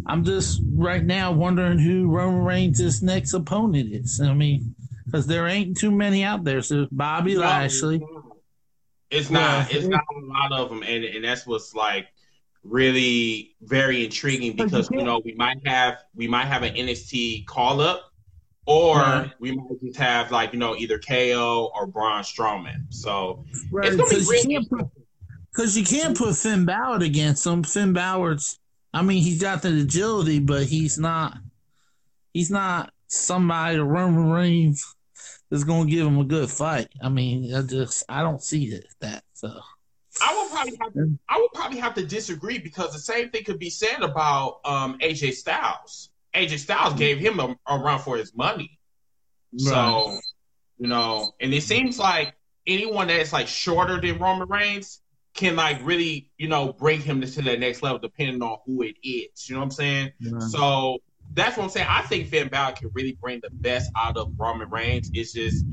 I'm just right now wondering who Roman Reigns' next opponent is. I mean, because there ain't too many out there. So Bobby Lashley. It's not. It's not a lot of them, and and that's what's like really very intriguing because you know we might have we might have an NXT call up, or Right. we might just have like you know either KO or Braun Strowman. So Right, it's gonna be because really you, can't put- 'cause you can't put Finn Balor against him. Finn Balor's, I mean, he's got the agility, but he's not. He's not somebody that Roman Reigns is going to give him a good fight. I mean, I just I don't see that. that so I would probably have to, I would probably have to disagree because the same thing could be said about um, AJ Styles. AJ Styles gave him a, a run for his money. So, you know, and it seems like anyone that's like shorter than Roman Reigns can like really, you know, bring him to the next level depending on who it is. You know what I'm saying? Right. So that's what I'm saying. I think Finn Balor can really bring the best out of Roman Reigns. It's just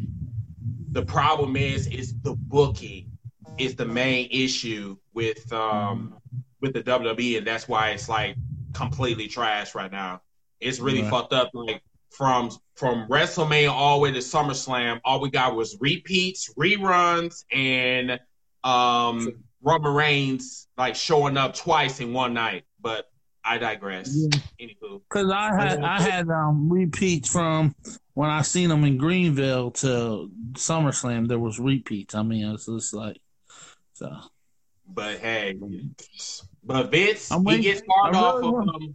the problem is is the booking is the main issue with um with the WWE, and that's why it's like completely trash right now. It's really Right. fucked up. Like from from WrestleMania all the way to SummerSlam, all we got was repeats, reruns, and um Roman Reigns like showing up twice in one night. But I digress. Yeah. Anywho. Because I had I had um, repeats from when I seen them in Greenville to SummerSlam. There was repeats. I mean, it's just like so. But hey, but Vince, I'm he gets hard I off really of want- um,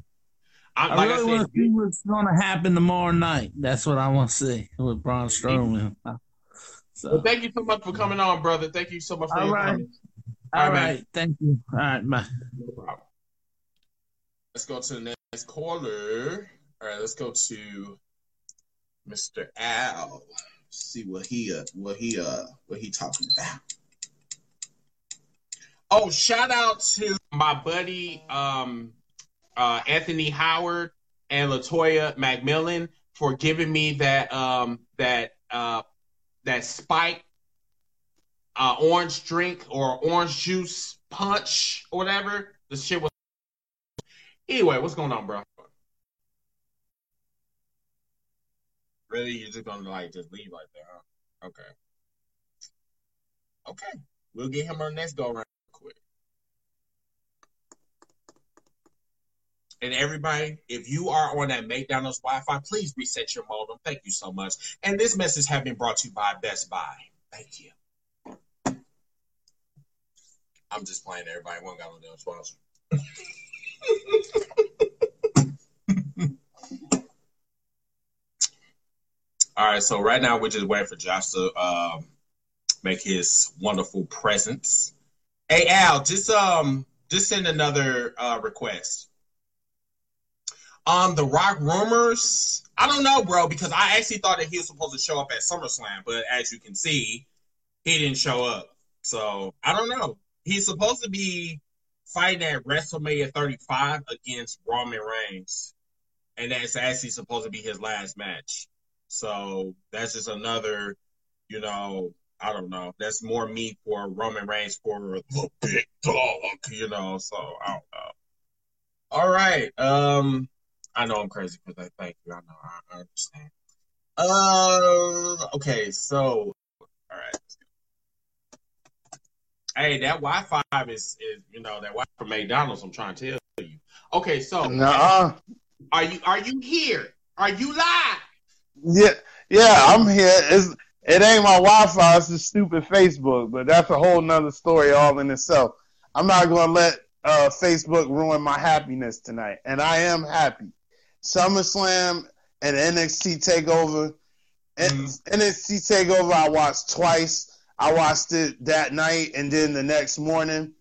I, I like really I want said, to see what's going to happen tomorrow night. That's what I want to see with Braun Strowman. So, well, thank you so much for coming on, brother. Thank you so much for All your right. comments. all all right, right, thank you. All right, bye. No problem. Let's go to the next caller. All right, let's go to Mr. Al. See what he uh, what he uh what he talking about. Oh, shout out to my buddy um uh Anthony Howard and Latoya McMillan for giving me that um that uh that spike uh orange drink or orange juice punch or whatever. The shit was Anyway, what's going on, bro? Really? You're just gonna like just leave like that, huh? Okay. Okay. We'll get him our next go around quick. And everybody, if you are on that McDonald's Wi-Fi, please reset your modem. Thank you so much. And this message has been brought to you by Best Buy. Thank you. I'm just playing everybody. One got on their sponsor. All right, so right now we're just waiting for Josh to um, make his wonderful presence. Hey Al, just um, just send another uh, request. Um, the Rock rumors. I don't know, bro, because I actually thought that he was supposed to show up at SummerSlam, but as you can see, he didn't show up. So I don't know. He's supposed to be fighting at WrestleMania 35 against Roman Reigns, and that's actually supposed to be his last match. So that's just another, you know, I don't know. That's more meat for Roman Reigns for the big dog, you know. So I don't know. All right. Um, I know I'm crazy for that. Thank you. I know. I, I understand. Uh, okay. So, all right. Hey, that Wi-Fi is, is you know that Wi-Fi from McDonald's. I'm trying to tell you. Okay, so Nuh-uh. are you are you here? Are you live? Yeah, yeah, I'm here. It's, it ain't my Wi-Fi. It's the stupid Facebook, but that's a whole nother story all in itself. I'm not gonna let uh, Facebook ruin my happiness tonight, and I am happy. SummerSlam and NXT Takeover. N- NXT Takeover I watched twice. I watched it that night and then the next morning.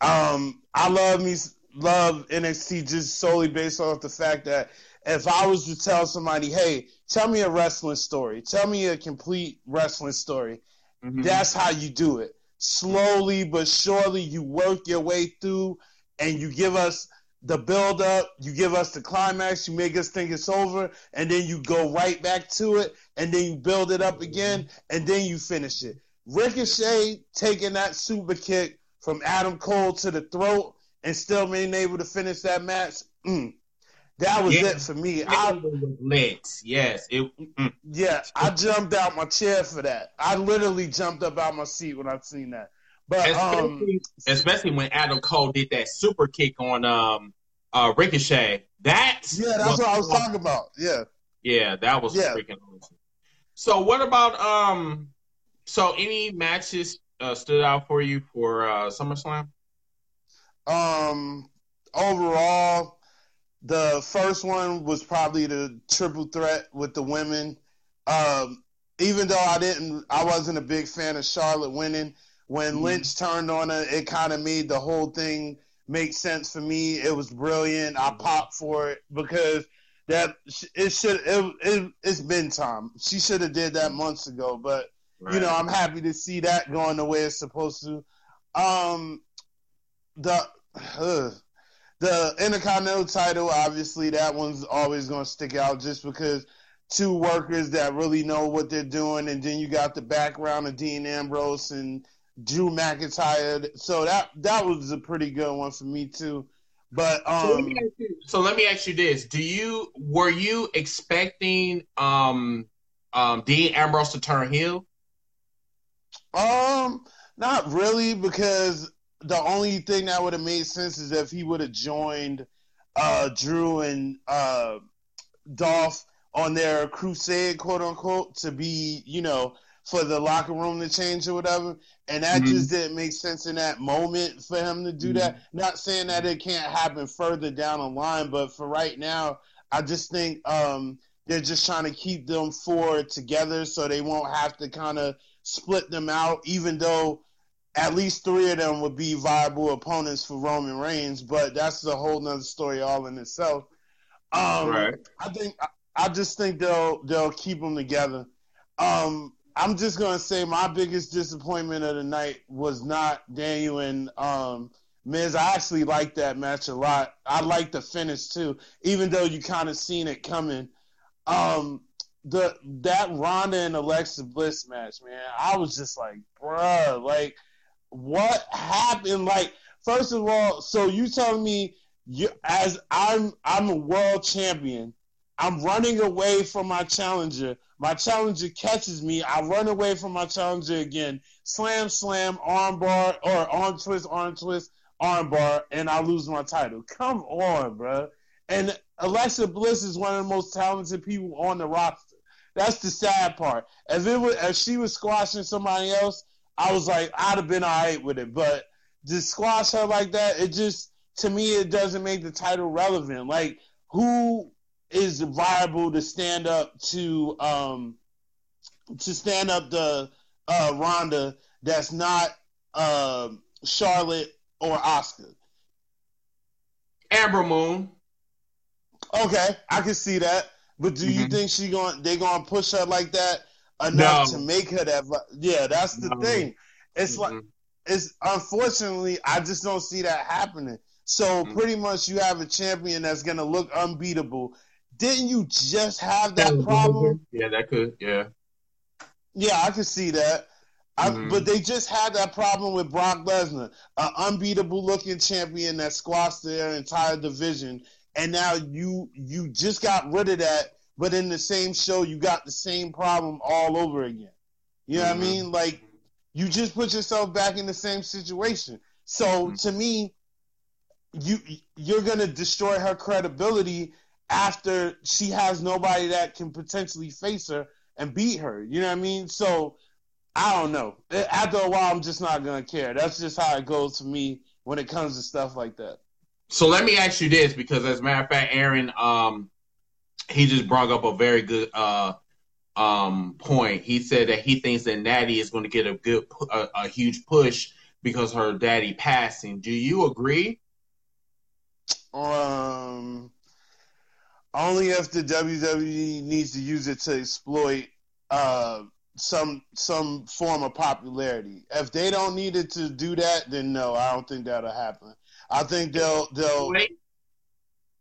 Um, I love me love NXT just solely based off the fact that if I was to tell somebody, hey, tell me a wrestling story, tell me a complete wrestling story, that's how you do it. Slowly but surely, you work your way through and you give us the build up, you give us the climax, you make us think it's over, and then you go right back to it, and then you build it up again, and then you finish it. Ricochet taking that super kick from Adam Cole to the throat and still being able to finish that match. Mm, that was Yeah. it for me. I I lit. Yes. It. mm. yeah, I jumped out my chair for that. I literally jumped up out my seat when I seen that. But um, Especially, especially when Adam Cole did that super kick on um uh Ricochet. That yeah, that's what I was talking about. Yeah, Yeah, that was Yeah. freaking awesome. So what about um? So any matches uh, stood out for you for uh, SummerSlam? Um, overall, the first one was probably the triple threat with the women. Um, even though I didn't, I wasn't a big fan of Charlotte winning. When Lynch turned on her, it kind of made the whole thing make sense for me. It was brilliant. I popped for it because that it should it, it it's been time. She should have did that months ago, but you know, I'm happy to see that going the way it's supposed to. Um, the uh, the Intercontinental title, obviously, that one's always going to stick out just because two workers that really know what they're doing, and then you got the background of Dean Ambrose and Drew McIntyre. So that that was a pretty good one for me too. But So let, um, me ask you, so let me ask you this: Do you were you expecting um um Dean Ambrose to turn heel? Um, not really, because the only thing that would have made sense is if he would have joined uh Drew and uh Dolph on their crusade, quote unquote, to be, you know, for the locker room to change or whatever. And that Mhm. just didn't make sense in that moment for him to do that. Not saying that it can't happen further down the line, but for right now, I just think um they're just trying to keep them four together so they won't have to kind of split them out, even though at least three of them would be viable opponents for Roman Reigns. But that's a whole nother story all in itself. Um, Right. I think I just think they'll they'll keep them together. Um, I'm just gonna say my biggest disappointment of the night was not Daniel and um, Miz. I actually liked that match a lot. I liked the finish too, even though you kind of seen it coming. Um, the that Ronda and Alexa Bliss match, man, I was just like, bruh, like, what happened? Like, first of all, so you telling me you as I'm I'm a world champion, I'm running away from my challenger. My challenger catches me. I run away from my challenger again. Slam, slam, armbar, or arm twist, arm twist, armbar, and I lose my title. Come on, bro. And Alexa Bliss is one of the most talented people on the roster. That's the sad part. If it was, if she was squashing somebody else, I was like, I'd have been all right with it. But to squash her like that, it just to me it doesn't make the title relevant. Like who is viable to stand up to um to stand up to uh Ronda that's not um Charlotte or Asuka. Ember Moon. Okay, I can see that. But do you Mhm. think she going they gonna push her like that enough No. to make her that? Yeah, that's the No. thing. It's like Mhm. it's unfortunately I just don't see that happening. So Mhm. pretty much you have a champion that's gonna look unbeatable. Didn't you just have that problem? Yeah, that could. Yeah. Yeah, I can see that. I, Mhm. But they just had that problem with Brock Lesnar, an unbeatable looking champion that squashed their entire division, and now you you just got rid of that, but in the same show you got the same problem all over again. You know Mhm. what I mean? Like you just put yourself back in the same situation. So Mhm. to me, you you're gonna destroy her credibility after she has nobody that can potentially face her and beat her. You know what I mean? So I don't know. After a while, I'm just not gonna care. That's just how it goes for me when it comes to stuff like that. So let me ask you this, because as a matter of fact, Aaron, um, he just brought up a very good uh um point. He said that he thinks that Natty is going to get a good, a, a huge push because her daddy passing. Do you agree? Um, only if the WWE needs to use it to exploit uh some some form of popularity. If they don't need it to do that, then no, I don't think that'll happen. I think they'll they'll Wait.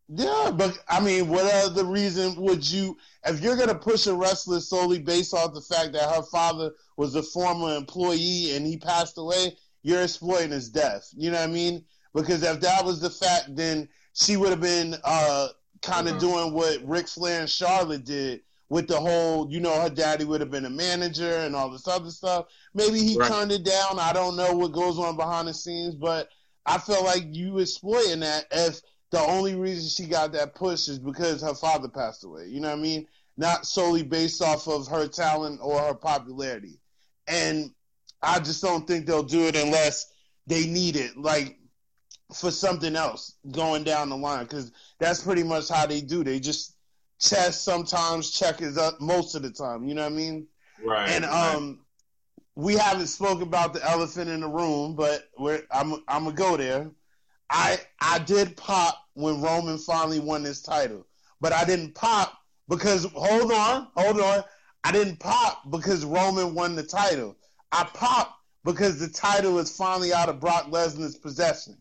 Yeah, but I mean, what other reason would you, if you're going to push a wrestler solely based off the fact that her father was a former employee and he passed away, you're exploiting his death. You know what I mean? Because if that was the fact, then she would have been uh, kind of Mhm. doing what Ric Flair and Charlotte did with the whole, you know, her daddy would have been a manager and all this other stuff. Maybe he Right. turned it down. I don't know what goes on behind the scenes, but I feel like you exploiting that if the only reason she got that push is because her father passed away. You know what I mean? Not solely based off of her talent or her popularity. And I just don't think they'll do it unless they need it, like for something else going down the line. Because that's pretty much how they do. They just chess sometimes, checkers up most of the time. You know what I mean? Right. And um, we haven't spoken about the elephant in the room, but we're, I'm I'm gonna go there. I I did pop when Roman finally won his title, but I didn't pop because hold on, hold on. I didn't pop because Roman won the title. I popped because the title is finally out of Brock Lesnar's possession.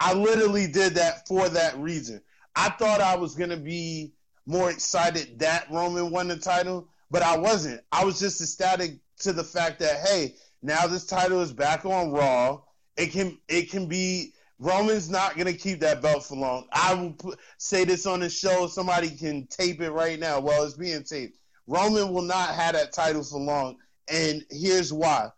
I literally did that for that reason. I thought I was gonna be more excited that Roman won the title, but I wasn't. I was just ecstatic to the fact that hey, now this title is back on Raw. It can it can be Roman's not gonna keep that belt for long. I will put, say this on the show. Somebody can tape it right now. Well, it's being taped. Roman will not have that title for long, and here's why: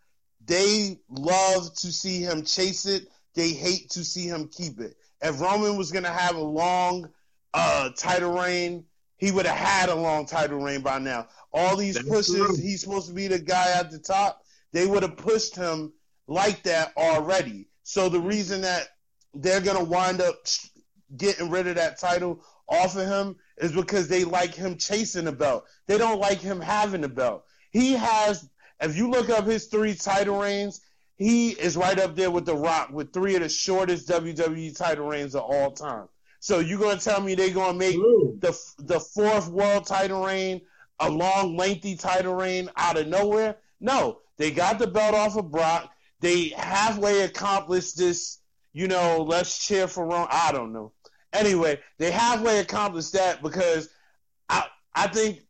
they love to see him chase it. They hate to see him keep it. If Roman was gonna have a long uh, title reign, he would have had a long title reign by now. All these That's pushes, true. he's supposed to be the guy at the top. They would have pushed him like that already. So the reason that they're gonna wind up getting rid of that title off of him is because they like him chasing the belt. They don't like him having the belt. He has, if you look up his three title reigns, he is right up there with The Rock with three of the shortest WWE title reigns of all time. So you're gonna tell me they're gonna make True. the the fourth world title reign a long, lengthy title reign out of nowhere? No, they got the belt off of Brock. They halfway accomplished this. You know, let's cheer for Ron. I don't know. Anyway, they halfway accomplished that because I I think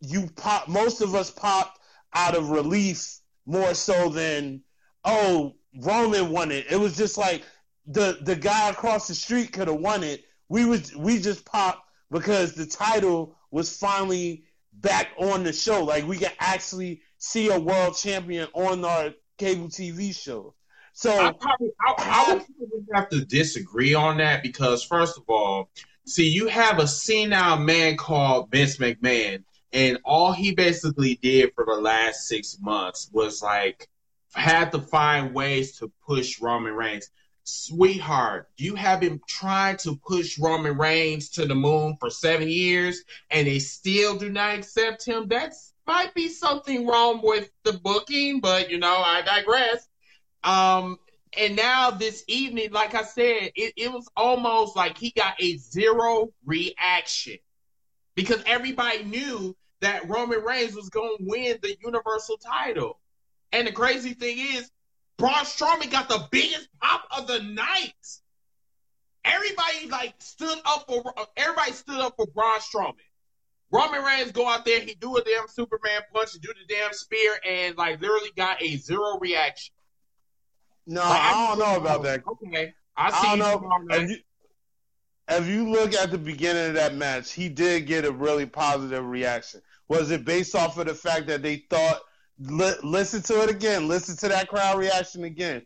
you pop most of us popped out of relief more so than oh Roman won it. It was just like the the guy across the street could have won it. We was we just popped because the title was finally back on the show. Like we can actually see a world champion on our cable TV show. So I probably I, I would have to disagree on that because first of all, see, you have a senile man called Vince McMahon, and all he basically did for the last six months was like had to find ways to push Roman Reigns. Sweetheart, you have been trying to push Roman Reigns to the moon for seven years, and they still do not accept him. That might be something wrong with the booking, but you know, I digress. Um, and now this evening, like I said, it, it was almost like he got a zero reaction because everybody knew that Roman Reigns was going to win the Universal title. And the crazy thing is, Braun Strowman got the biggest pop of the night. Everybody like stood up for everybody stood up for Braun Strowman. Roman Reigns go out there, he do a damn Superman punch, he do the damn spear, and like literally got a zero reaction. no, Like, I don't know about that. Okay, I see. I don't know. If you, if you look at the beginning of that match, he did get a really positive reaction. Was it based off of the fact that they thought? Li- listen to it again. Listen to that crowd reaction again.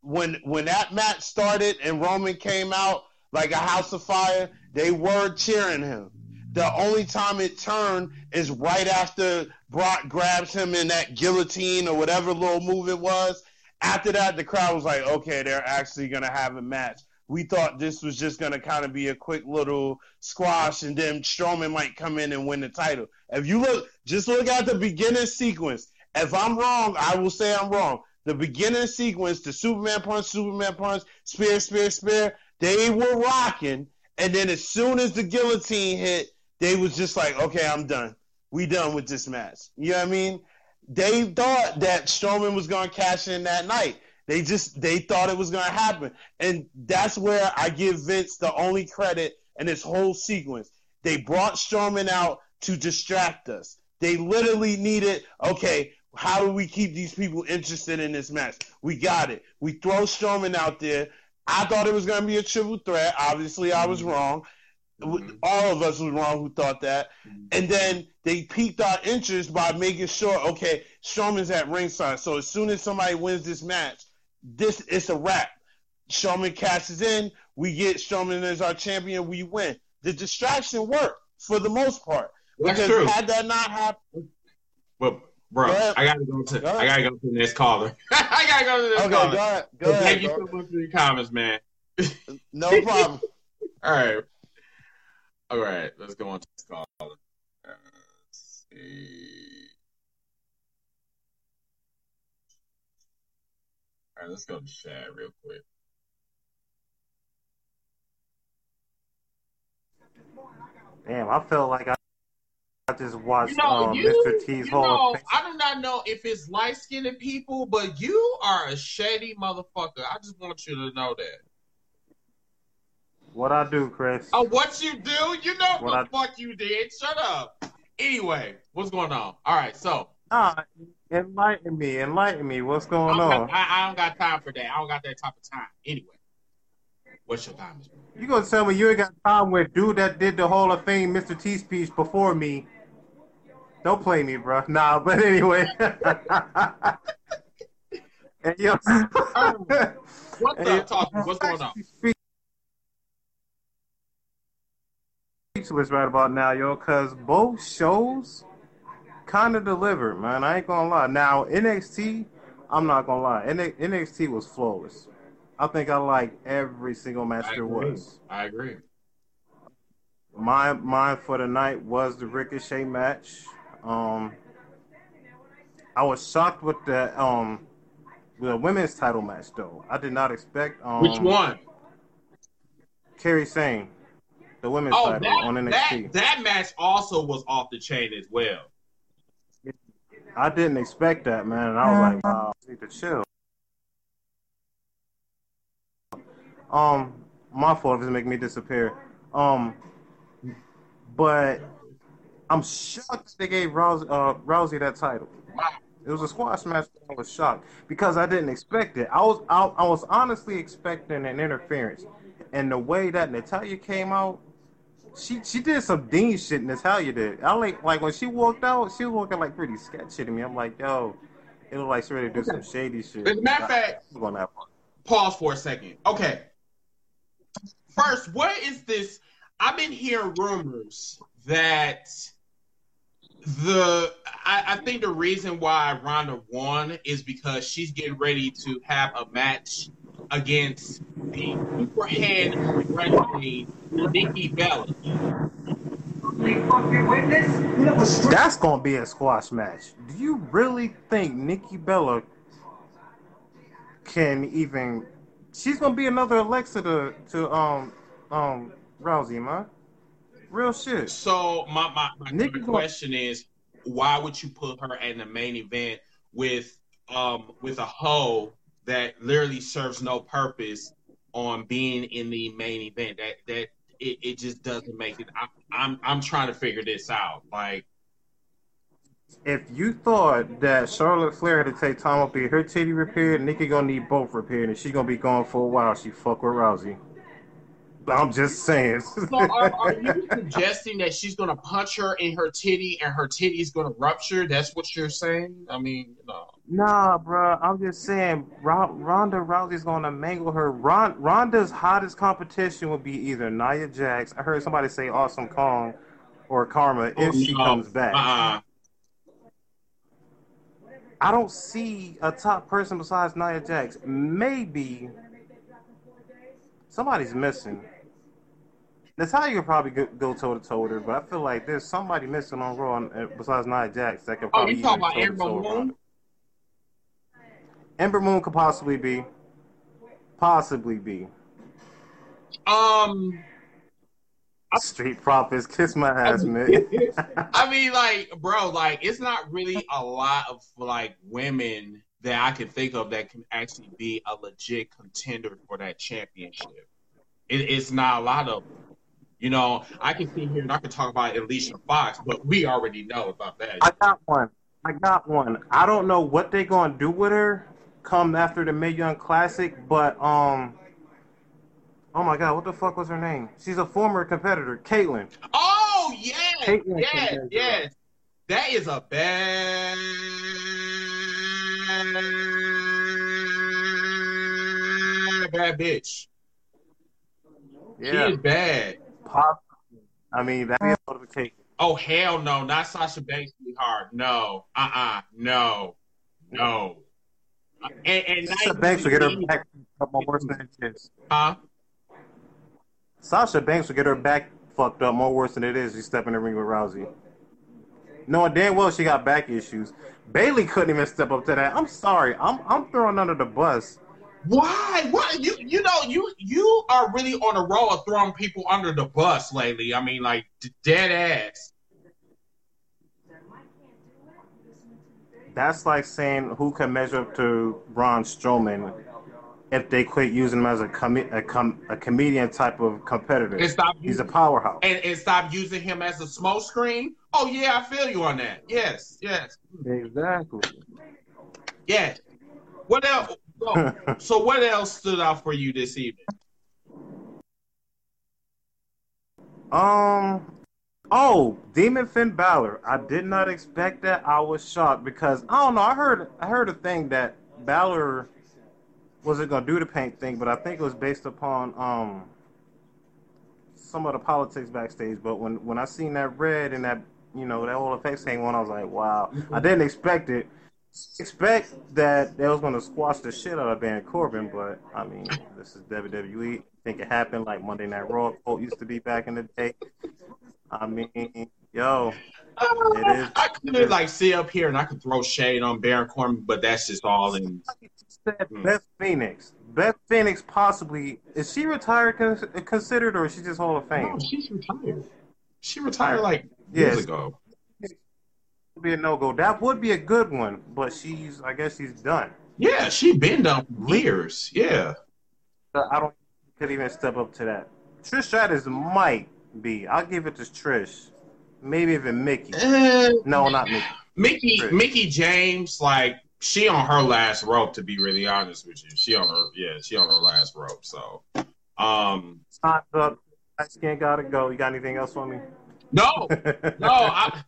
When when that match started and Roman came out like a house of fire, they were cheering him. The only time it turned is right after Brock grabs him in that guillotine or whatever little move it was. After that, the crowd was like, okay, they're actually going to have a match. We thought this was just going to kind of be a quick little squash and then Strowman might come in and win the title. If you look, just look at the beginning sequence. If I'm wrong, I will say I'm wrong. The beginning sequence, the Superman punch, Superman punch, spear, spear, spear, they were rocking. And then as soon as the guillotine hit, they was just like, okay, I'm done. We done with this match. You know what I mean? They thought that Strowman was going to cash in that night. They just they thought it was going to happen, and that's where I give Vince the only credit in this whole sequence. They brought Strowman out to distract us. They literally needed okay. How do we keep these people interested in this match? We got it. We throw Strowman out there. I thought it was going to be a triple threat. Obviously, I was wrong. All of us was wrong who thought that. And then they piqued our interest by making sure, okay, Strowman's at ringside. So as soon as somebody wins this match, this it's a wrap. Strowman cashes in. We get Strowman as our champion, we win. The distraction worked for the most part. That's because true. had that not happened, But bro, Go. I gotta go to Go. I gotta go to the next caller. I gotta go to the next okay, caller. go ahead, go But ahead. Thank you so much for your comments, man. No problem. All right. All right, let's go on to this caller. Uh, let's see. All right, let's go to Shad real quick. Damn, I felt like I, I just watched You know, um, you, Mr. T's you Hall know. I do not know if it's light skinned people, but you are a shady motherfucker. I just want you to know that. What I do, Chris? Oh, what you do? You know What the fuck you did. Shut up. Anyway, what's going on? All right, so Nah, enlighten me, enlighten me. What's going don't, on? got, I, I don't got time for that. I don't got that type of time. Anyway, what's your time? You gonna tell me you ain't got time with dude that did the Hall of Fame Mr. T speech before me? Don't play me, bro. Nah, but anyway. and yo, um, What's Hey, up, talking? What's going on? Speechless right about now, yo, because both shows kind of delivered, man. I ain't gonna lie. Now NXT, I'm not gonna lie. NXT was flawless. I think I like every single match I there agree. was. I agree. My mine for the night was the Ricochet match. Um, I was shocked with the um the women's title match though. I did not expect um Which one? Kairi Sane, the women's Oh, title that, on NXT. that that match also was off the chain as well. I didn't expect that, man. And I was like, wow, I need to chill. Um, my fault if it's making me disappear. Um, but I'm shocked they gave Rousey, uh, Rousey that title. It was a squash match. I was shocked because I didn't expect it. I was I, I was honestly expecting an interference, and the way that Natalya came out, she she did some Dean shit. Natalya did. I like like when she walked out, she was looking like pretty sketchy to me. I'm like, yo, it looked like she ready to do some shady shit. As a matter of fact, have fun. pause for a second. Okay. First, what is this? I've been hearing rumors that the I, I think the reason why Ronda won is because she's getting ready to have a match against the superhead wrestling Nikki Bella. That's gonna be a squash match. Do you really think Nikki Bella can even? She's gonna be another Alexa to to um um Rousey, man. Real shit. So my my, my, Nikki question is, why would you put her in the main event with um with a hoe that literally serves no purpose on being in the main event? That that it, it just doesn't make it. I, I'm I'm trying to figure this out. Like If you thought that Charlotte Flair had to take time off to get her titty repaired, Nikki gonna need both repaired, and she's gonna be gone for a while. She fuck with Rousey. I'm just saying. So are, are you suggesting that she's gonna punch her in her titty and her titty is gonna rupture? That's what you're saying? I mean, no. Nah, bro. I'm just saying, Ron- Ronda Rousey's gonna mangle her. Ron- Ronda's hottest competition would be either Nia Jax. I heard somebody say Awesome Kong or Karma if she oh, No. comes back. Uh-uh. I don't see a top person besides Nia Jax. Maybe somebody's missing. Natalya could probably go toe to toe with her, but I feel like there's somebody missing on Raw uh, besides Nia Jax that could Oh, probably you talking about Ember Moon? Ember Moon could possibly be, possibly be. Um. Street Profits, kiss my ass, man. I mean, like, bro, like, it's not really a lot of like women that I can think of that can actually be a legit contender for that championship. It, it's not a lot of them. You know, I can sit here and I can talk about Alicia Fox, but we already know about that. I got one. I got one. I don't know what they're gonna do with her come after the Mae Young Classic, but um, oh my God, what the fuck was her name? She's a former competitor, Kaitlyn. oh yes, Kaitlyn yes, can do yes. That is a bad, bad bitch. She Yeah, is bad. Pop. I mean, that'd be a notification. Oh hell no, not Sasha Banks, sweetheart. No, uh, uh no, no. And, and Sasha Banks will get her back up more worse than it is. Huh? Sasha Banks will get her back fucked up more worse than it is. She step in the ring with Rousey. Knowing damn well she got back issues. Bayley couldn't even step up to that. I'm sorry. I'm I'm throwing under the bus. Why? Why? You you know you you are really on a roll of throwing people under the bus lately. I mean, like dead ass. That's like saying who can measure up to Braun Strowman if they quit using him as a com- a, com- a comedian type of competitor. And stop He's a powerhouse. and, and stop using him as a smoke screen. Oh yeah, I feel you on that. Yes, yes, Exactly. yes. What else? So, so what else stood out for you this evening? Um. Oh, Demon Finn Balor. I did not expect that. I was shocked because I don't know. I heard I heard a thing that Balor wasn't gonna do the paint thing, but I think it was based upon um some of the politics backstage. But when when I seen that red and that you know that whole effects thing on, I was like, wow. I didn't expect it. Expect that they was gonna squash the shit out of Baron Corbin, but I mean, this is WWE. think it happened like Monday Night Raw. Colt used to be back in the day. I mean, yo, It is. I could like sit up here and I could throw shade on Baron Corbin, but that's just all in. said Hmm. Beth Phoenix. Beth Phoenix possibly is she retired con- considered or is she just Hall of Fame? No, she's retired. She retired like years Yes. ago. Be a no go. That would be a good one, but she's I guess she's done. Yeah, she been done for years. Yeah. I don't could even step up to that. Trish Stratus might be. I'll give it to Trish. Maybe even Mickie. Uh, No, not Mickie. Mickie Trish. Mickie James, like she on her last rope. To be really honest with you, she on her yeah, she on her last rope. So, um, Time's up. I skin gotta go. You got anything else for me? no, no, I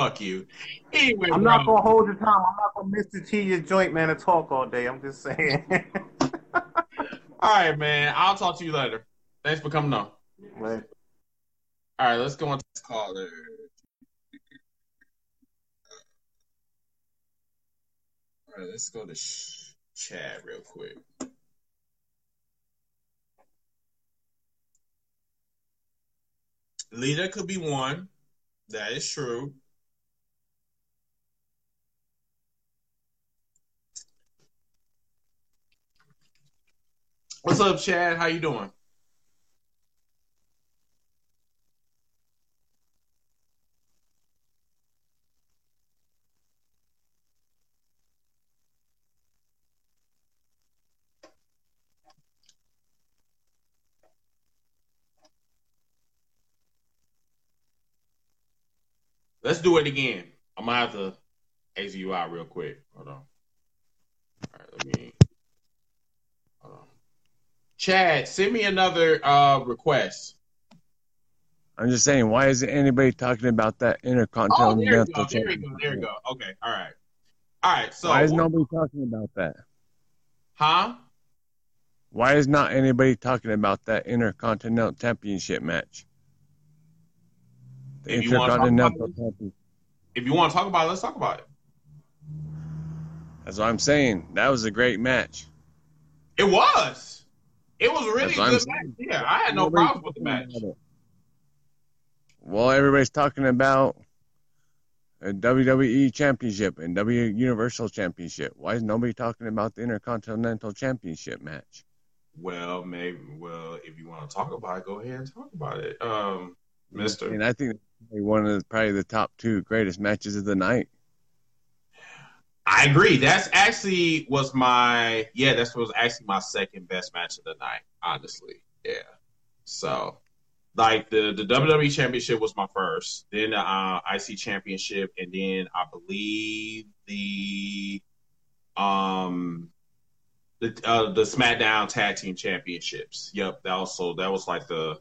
fuck you. Anyway, I'm not gonna hold your time. I'm not gonna miss the tea your joint, man, and talk all day. I'm just saying. All right, man. I'll talk to you later. Thanks for coming on. Like, All right, let's go on to this caller. All right, let's go to sh- Chad real quick. Lita could be one. That is true. What's up, Chad? How you doing? Let's do it again. I'm gonna have to you out real quick. Hold on. All right, let me. Chad, send me another uh request. I'm just saying, why isn't anybody talking about that Oh, intercontinental there you go. championship? There you go. There you go. Okay. All right. All right. So, Why is nobody talking about that? huh? Why is not anybody talking about that intercontinental championship match? The If you wanna talk about intercontinental championship. If you want to talk about it, let's talk about it. That's what I'm saying. That was a great match. It was. It was really That's a what I'm good match. Yeah, I had no problems with the match. talking about it. Well, everybody's talking about a WWE Championship and W Universal Championship. Why is nobody talking about the Intercontinental Championship match? Well, maybe. Well, if you want to talk about it, go ahead and talk about it, um, Mister. And I think one of the, probably the top two greatest matches of the night. I agree. That's actually was my yeah. That was actually my second best match of the night. Honestly, yeah. So, like the the WWE Championship was my first, then the uh, IC Championship, and then I believe the um the uh, the SmackDown Tag Team Championships. Yep, that also that was like the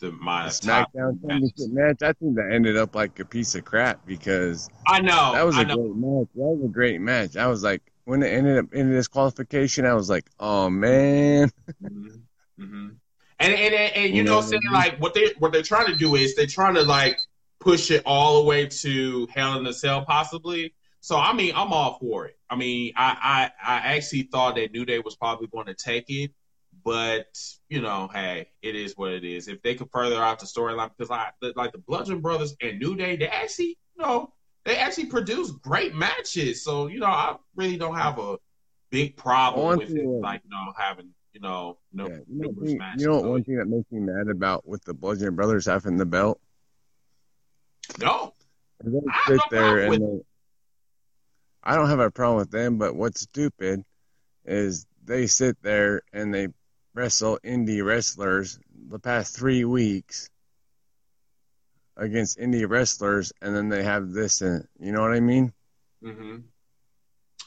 the my SmackDown. Championship match, I think that ended up like a piece of crap because I know that was a great match. That was a great match. I was like, when it ended up in this qualification, I was like, oh man. hmm hmm And and and, and you know, saying like what they what they're trying to do is they're trying to like push it all the way to Hell in a Cell, possibly. So I mean, I'm all for it. I mean, I I, I actually thought that New Day was probably going to take it, but you know, hey, it is what it is. If they could further out the storyline, because like like the Bludgeon Brothers and New Day, they actually you know they actually produce great matches. So you know, I really don't have a big problem One with it, uh, like you know having you know no Yeah, you know, numerous you know one thing that makes me mad about with the Bludgeon Brothers having the belt? no, They I sit there and they, I don't have a problem with them, but what's stupid is they sit there and they wrestle indie wrestlers the past three weeks against indie wrestlers, and then they have this, and you know what I mean? Mm-hmm.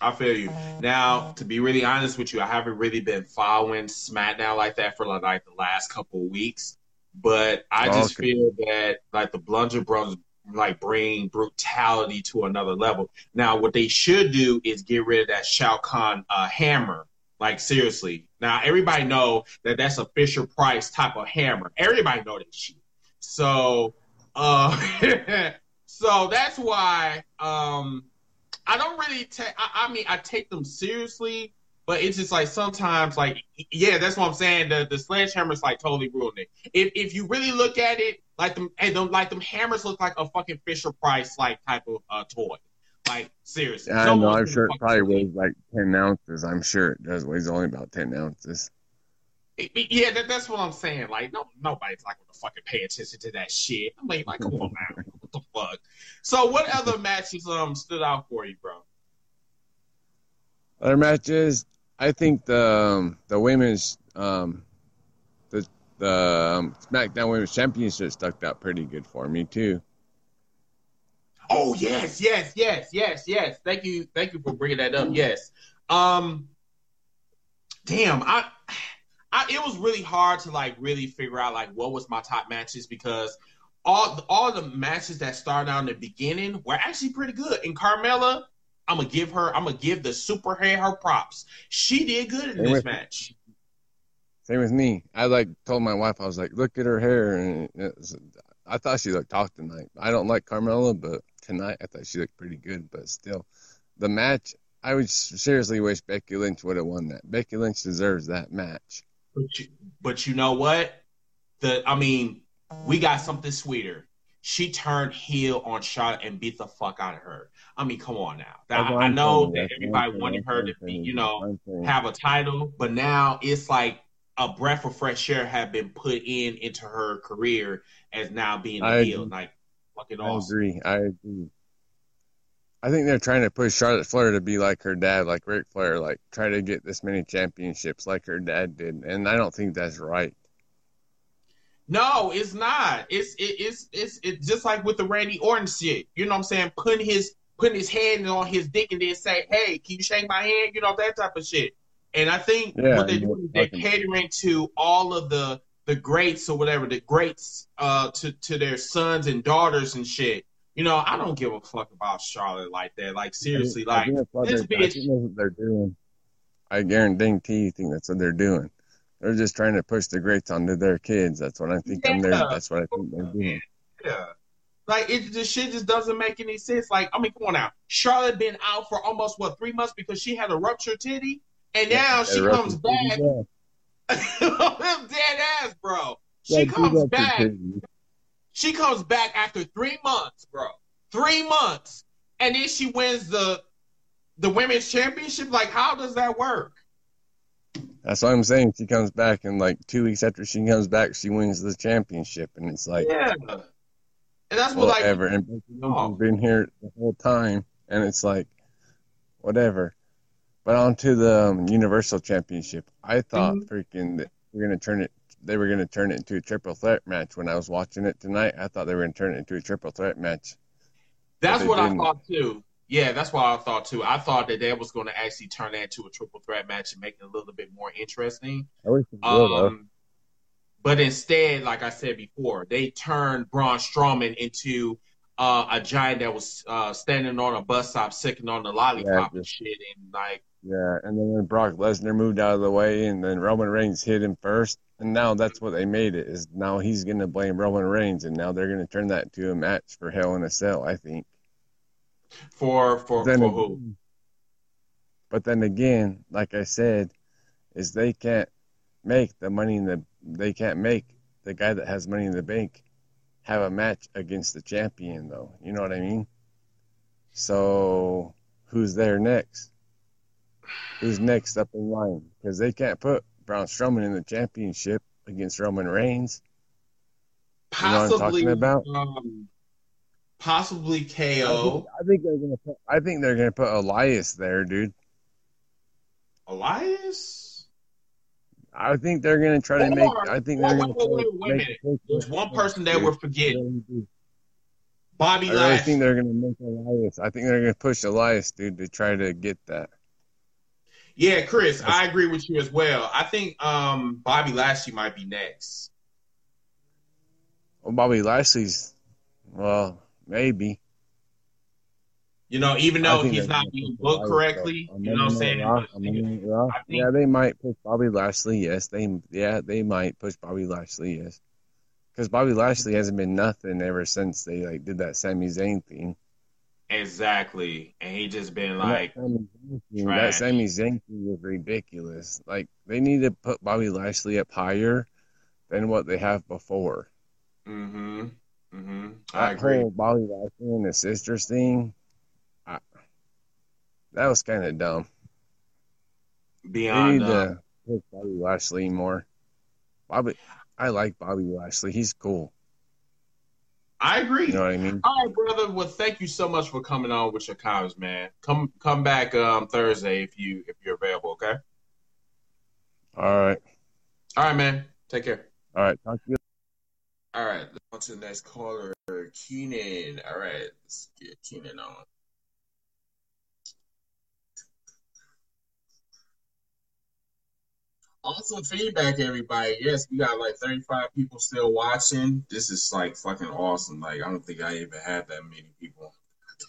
I feel you. Now, to be really honest with you, I haven't really been following SmackDown like that for like the last couple of weeks. But I just okay. feel that like the Bludgeon Brothers like bring brutality to another level. Now, what they should do is get rid of that Shao Kahn uh, hammer. Like seriously. Now, everybody know that that's a Fisher Price type of hammer. Everybody know that shit. So, uh, so that's why um, I don't really take. I, I mean, I take them seriously, but it's just like sometimes, like, yeah, that's what I'm saying. The the sledgehammer's like totally ruined it. If if you really look at it, like them, and them, like them hammers look like a fucking Fisher Price like type of uh, toy. Like seriously, I no know, I'm sure it probably weighs like 10 ounces. I'm sure it does. Weighs only about 10 ounces. Yeah, that, that's what I'm saying. Like, no, nobody's like gonna fucking pay attention to that shit. I'm like, like, come on, man, what the fuck? So, what other matches um stood out for you, bro? Other matches, I think the um, the women's um, the the um, SmackDown Women's Championship stuck out pretty good for me too. Oh yes, yes, yes, yes, yes. Thank you, thank you for bringing that up. Yes. Um. Damn, I, I, it was really hard to like really figure out like what was my top matches because all all the matches that started out in the beginning were actually pretty good. And Carmella, I'm gonna give her, I'm gonna give the super hair her props. She did good in Same this with- match. Same with me. I like told my wife I was like, look at her hair, and I thought she looked hot tonight. I don't like Carmella, but tonight I thought she looked pretty good. But still, the match. I would seriously wish Becky Lynch would have won that. Becky Lynch deserves that match. But you, but you know what? The I mean, we got something sweeter. She turned heel on Charlotte and beat the fuck out of her. I mean, come on now. That's I, I know that everybody wanted her to be, you know, saying. That's what I'm saying. have a title, but now it's like a breath of fresh air had been put in into her career as now being a I heel. Like fucking I awesome. agree. I agree. I think they're trying to push Charlotte Flair to be like her dad, like Ric Flair, like try to get this many championships like her dad did, and I don't think that's right. No, it's not. It's it, it's it's it's just like with the Randy Orton shit. You know what I'm saying? Putting his putting his hand on his dick and then say, "Hey, can you shake my hand?" You know that type of shit. And I think Yeah, what they're doing is they're catering to all of the the greats or whatever, the greats uh to to their sons and daughters and shit. You know, I don't give a fuck about Charlotte like that. Like seriously, I like this they're, I bitch. think what they're doing. I guarantee you think that's what they're doing. They're just trying to push the greats onto their kids. That's what I think. I'm there. That's what I think they're doing. Yeah. Like it the shit just doesn't make any sense. Like, I mean, come on now. Charlotte been out for almost what three months because she had a ruptured titty, and now she comes back. Yeah. dead ass, bro. She do comes back. Tizzy. She comes back after three months, bro. Three months, and then she wins the the women's championship. Like, how does that work? That's what I'm saying. She comes back, and like two weeks after she comes back, she wins the championship, and it's like Yeah, and that's what like. whatever. and Becky Lynch Oh. has been here the whole time, and it's like whatever. But on to the um, Universal Championship. I thought Mm-hmm. freaking that we're gonna turn it. They were gonna turn it into a triple threat match. When I was watching it tonight, I thought they were gonna turn it into a triple threat match. That's what I didn't. thought too. Yeah, that's what I thought too. I thought that they was going to actually turn that into a triple threat match and make it a little bit more interesting. I wish it would. Um, but instead, like I said before, they turned Braun Strowman into uh, a giant that was uh, standing on a bus stop, sicking on the lollipop and just- shit. And like, Yeah, and then when Brock Lesnar moved out of the way, and then Roman Reigns hit him first, And now that's what they made it. Is now he's gonna blame Roman Reigns, and now they're gonna turn that into a match for Hell in a Cell. I think. For for Then for again- who? But then again, like I said, is they can't make the money in the they can't make the guy that has money in the bank have a match against the champion though. You know what I mean? So who's there next? Who's next up in line? Because they can't put Braun Strowman in the championship against Roman Reigns. You know what I'm talking about? um, possibly I think, KO. I think they're gonna put I think they're gonna put Elias there, dude. Elias. I think they're gonna try to make. I think they're gonna wait, wait, wait, wait a make minute. push There's one person that we're forgetting. Bobby I really think they're gonna make Elias. I think they're gonna push Elias, dude, to try to get that. Yeah, Chris, I agree with you as well. I think um, Bobby Lashley might be next. Well, Bobby Lashley's, well, maybe. You know, even though he's not being booked correctly. On you know what I'm saying? Night Raw- on Monday Night I think- Yeah, they might push Bobby Lashley. Yes, they. Yeah, they might push Bobby Lashley. Yes, because Bobby Lashley hasn't been nothing ever since they like did that Sami Zayn thing. Exactly. And he just been like, that Sami Zayn thing, that trash. Sami Zayn thing was ridiculous. Like they need to put Bobby Lashley up higher than what they have before. mm-hmm, mm-hmm. That I agree. whole Bobby Lashley and his sisters thing, I, that was kind of dumb. They Beyond need uh, to push Bobby Lashley more. Bobby, I like Bobby Lashley. He's cool. I agree. You know what I mean? All right, brother. Well, thank you so much for coming on with your comments, man. Come come back um Thursday if you if you're available, okay? All right, All right, man. Take care. all right. Talk to you. All right, on to the next caller, Keenan. All right, let's get Keenan on. Awesome feedback, everybody. Yes, we got like 35 people still watching. This is like fucking awesome. Like, I don't think I even had that many people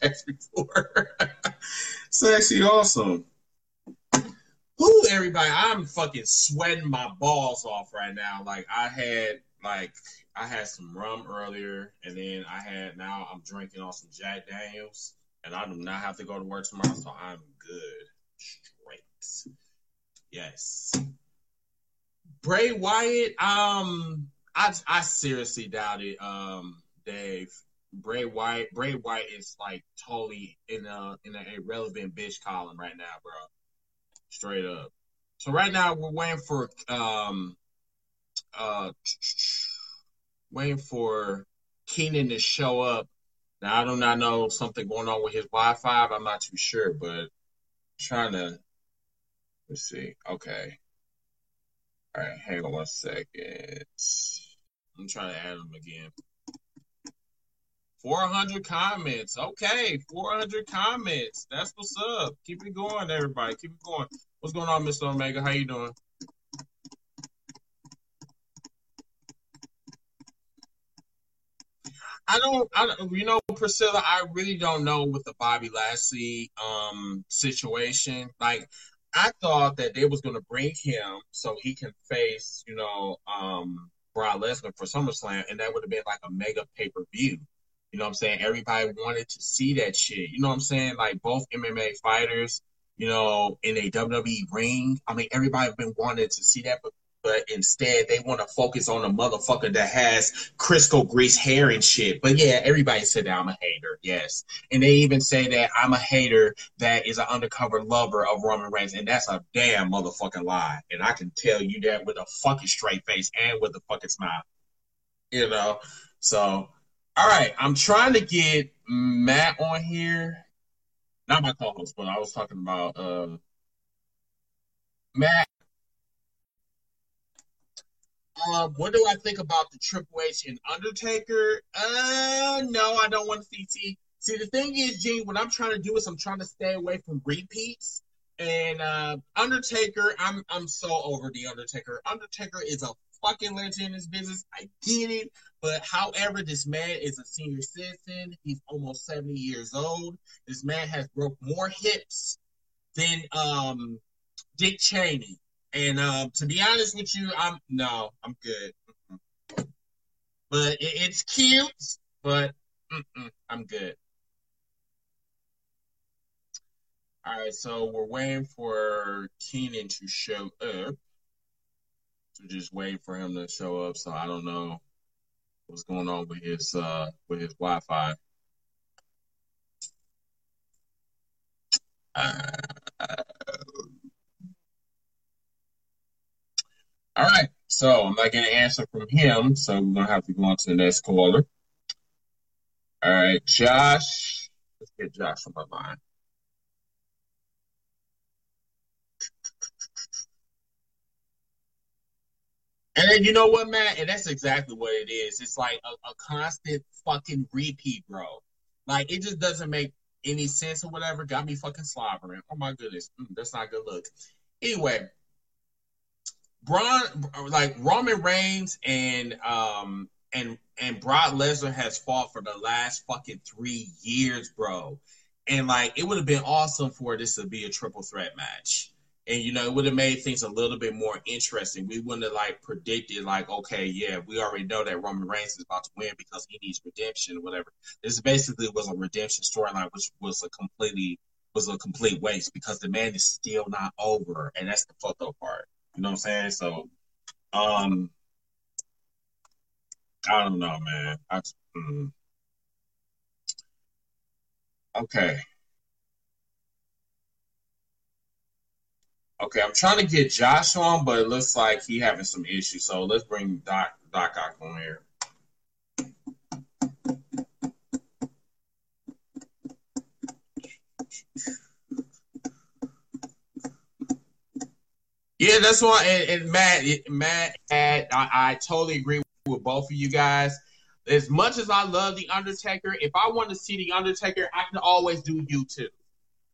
text before. actually awesome. Who, everybody? I'm fucking sweating my balls off right now. Like, I had, like, I had some rum earlier, and then I had, now I'm drinking on some Jack Daniels, and I do not have to go to work tomorrow, so I'm good. Straight. Yes. Bray Wyatt, um, I I seriously doubt it, um, Dave. Bray Wyatt, Bray Wyatt is like totally in a in an irrelevant bitch column right now, bro. Straight up. So right now we're waiting for um uh waiting for Keenan to show up. Now I do not know something going on with his Wi-Fi. I'm not too sure, but trying to let's see. Okay. All right, hang on one second. I'm trying to add them again. 400 comments. Okay, 400 comments. That's what's up. Keep it going, everybody. Keep it going. What's going on, Mr. Omega? How you doing? I don't, I don't, you know, Priscilla, I really don't know with the Bobby Lashley um situation. Like, I thought that they was gonna bring him so he can face, you know, um Brock Lesnar for SummerSlam, and that would have been like a mega pay per view. You know what I'm saying? Everybody wanted to see that shit. You know what I'm saying? Like both MMA fighters, you know, in a WWE ring. I mean, everybody been wanting to see that, but but instead they want to focus on a motherfucker that has Crisco grease hair and shit. But yeah, everybody said that I'm a hater, yes. And they even say that I'm a hater that is an undercover lover of Roman Reigns, and that's a damn motherfucking lie. And I can tell you that with a fucking straight face and with a fucking smile. You know? So, all right, I'm trying to get Matt on here. Not my co-host, but I was talking about uh Matt. Um, what do I think about the Triple H and Undertaker? Uh, no, I don't want to see. See, the thing is, Gene, what I'm trying to do is I'm trying to stay away from repeats. And uh, Undertaker, I'm I'm so over the Undertaker. Undertaker is a fucking legend in this business. I get it, but however, this man is a senior citizen. He's almost 70 years old. This man has broke more hips than um Dick Cheney. And um, to be honest with you, I'm no, I'm good. But it, it's cute, but I'm good. All right, so we're waiting for Keenan to show up. So just wait for him to show up. So I don't know what's going on with his uh with his Wi-Fi. Uh, all right, so I'm not getting an answer from him, so we're gonna have to go on to the next caller. All right, Josh. Let's get Josh on my line. And you know what, Matt? And that's exactly what it is. It's like a, a constant fucking repeat, bro. Like it just doesn't make any sense or whatever. Got me fucking slobbering. Oh my goodness, Mm, that's not good look. Anyway, Braun, like Roman Reigns and um and and Brock Lesnar has fought for the last fucking three years, bro. And like it would have been awesome for this to be a triple threat match. And you know, it would have made things a little bit more interesting. We wouldn't have like predicted like, okay, yeah, we already know that Roman Reigns is about to win because he needs redemption or whatever. This basically was a redemption storyline, which was a completely was a complete waste because the man is still not over, and that's the fucked up part. You know what I'm saying? So, um, I don't know, man. I, mm. Okay. Okay, I'm trying to get Josh on, but it looks like he having some issues. So let's bring Doc Doc on here. Yeah, that's why. And, and Matt, Matt, Matt I, I totally agree with both of you guys. As much as I love the Undertaker, if I want to see the Undertaker, I can always do YouTube.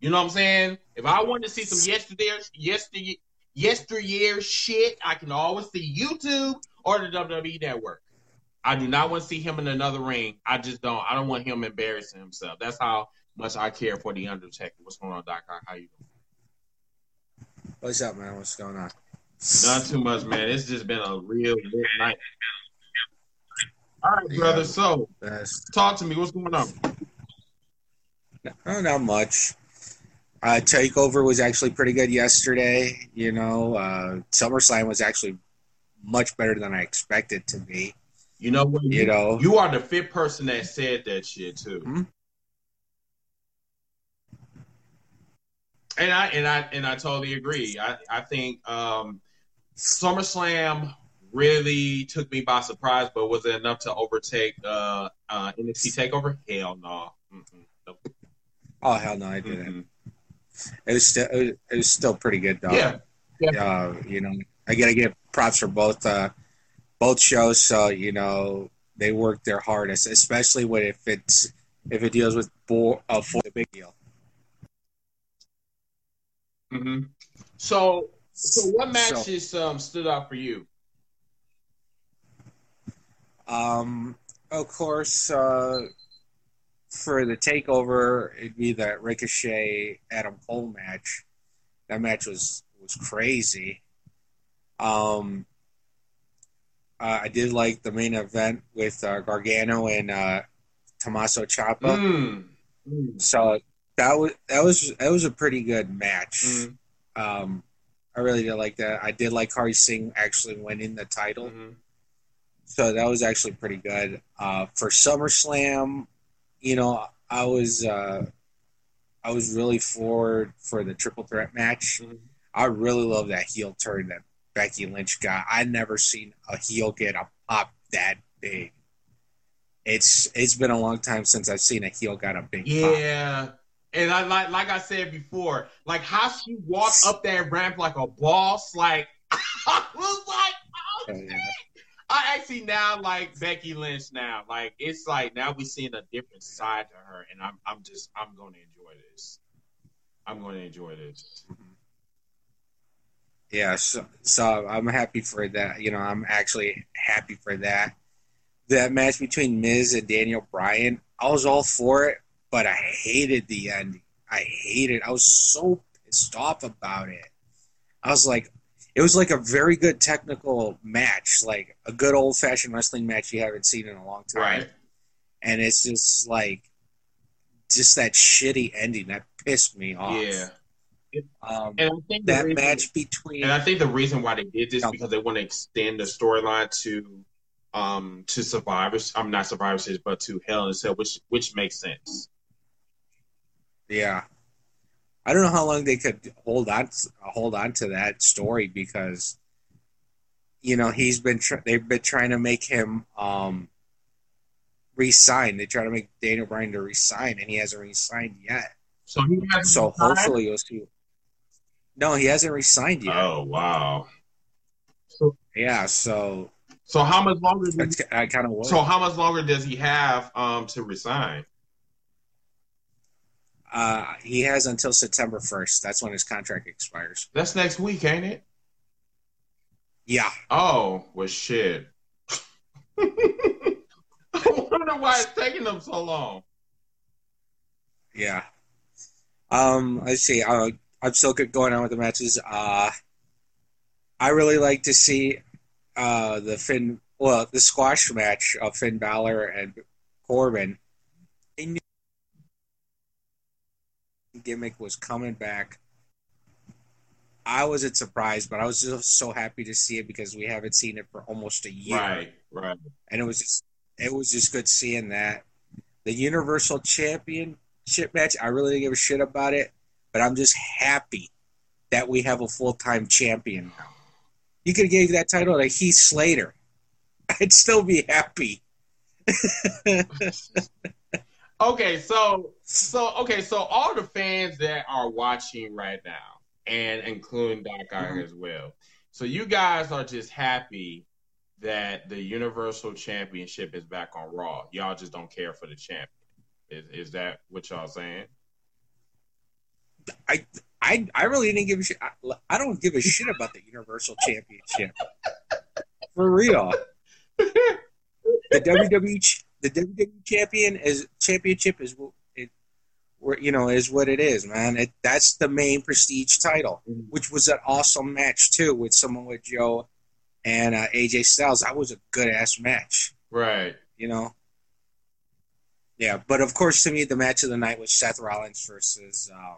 You know what I'm saying? If I want to see some yesteryear, yesteryear, yesteryear shit, I can always see YouTube or the WWE Network. I do not want to see him in another ring. I just don't. I don't want him embarrassing himself. That's how much I care for the Undertaker. What's going on, Doc? How you doing? What's up, man? What's going on? Not too much, man. It's just been a real lit night. All right, brother. So, talk to me. What's going on? no, not much. Uh, Takeover was actually pretty good yesterday. You know, uh, SummerSlam was actually much better than I expected to be. You know what? You know. you are the fifth person that said that shit too. And I and I and I totally agree. I I think um, SummerSlam really took me by surprise, but was it enough to overtake uh, uh, NXT Takeover? Hell no. Mm-mm. Nope. Oh hell no, I didn't. Mm-mm. It was still it was, still pretty good though. Yeah. Yeah. Uh, you know, I gotta give props for both uh, both shows. So you know they worked their hardest, especially when if it's if it deals with bo- uh, for the big deal. Hmm So so what So- matches um, stood out for you? Um, of course, uh, for the takeover, it'd be that Ricochet Adam Cole match. That match was was crazy. Um, uh, I did like the main event with uh, Gargano and uh, Tommaso Ciampa. Mm. So that was that was that was a pretty good match. Mhm. Um, I really did like that. I did like Kairi Sane actually winning the title. Mhm. So that was actually pretty good. Uh, for SummerSlam, you know, I was uh, I was really forward for the triple threat match. Mhm. I really love that heel turn that Becky Lynch got. I never seen a heel get a pop that big. It's it's been a long time since I've seen a heel got a big pop. And I like like I said before, like how she walked up that ramp like a boss, like I was like, oh yeah. I actually now like Becky Lynch now. Like it's like now we're seeing a different side to her and I'm I'm just I'm gonna enjoy this. I'm gonna enjoy this. Yeah, so, so I'm happy for that. You know, I'm actually happy for that. That match between Miz and Daniel Bryan, I was all for it, but I hated the ending. I hated. I was so pissed off about it. I was like, it was like a very good technical match, like a good old fashioned wrestling match you haven't seen in a long time. Right. And it's just like just that shitty ending that pissed me off. Yeah. Um, And I think that reason- match between And I think the reason why they did this because they want to extend the storyline to um to survivors. I'm not survivors, but to Hell in a Cell, which which makes sense. Yeah, I don't know how long they could hold on hold on to that story because you know he's been tr- they've been trying to make him um resign. They try to make Daniel Bryan to resign, and he hasn't resigned yet. So he hasn't So resigned? hopefully you'll see. No, he hasn't resigned yet. Oh wow. Yeah, so So how much longer? Does, that's I kind of so how much longer does he have um to resign? Uh, he has until September first. That's when his contract expires. That's next week, ain't it? Yeah, Oh well, shit. I wonder why it's taking them so long. Yeah. Um, let's see. Uh, I'm still good going on with the matches. Uh, I really like to see uh, the Finn, well, the squash match of Finn Balor and Corbin. I knew gimmick was coming back. I wasn't surprised, but I was just so happy to see it because we haven't seen it for almost a year Right, right. and it was just it was just good seeing that. The Universal Championship match, I really didn't give a shit about it, but I'm just happy that we have a full time champion now. You could have gave that title to Heath Slater. I'd still be happy. Okay, so so okay, so all the fans that are watching right now, and including Doc Mhm. as well. So you guys are just happy that the Universal Championship is back on Raw. Y'all just don't care for the champion. Is is that what y'all saying? I I I really didn't give a shit. I, I don't give a shit about the Universal Championship. For real. The WWE the WWE champion is championship is it, you know is what it is, man. It that's the main prestige title, which was an awesome match too with someone with Joe and uh, AJ Styles. That was a good ass match, Right. you know. Yeah, but of course, to me, the match of the night was Seth Rollins versus um,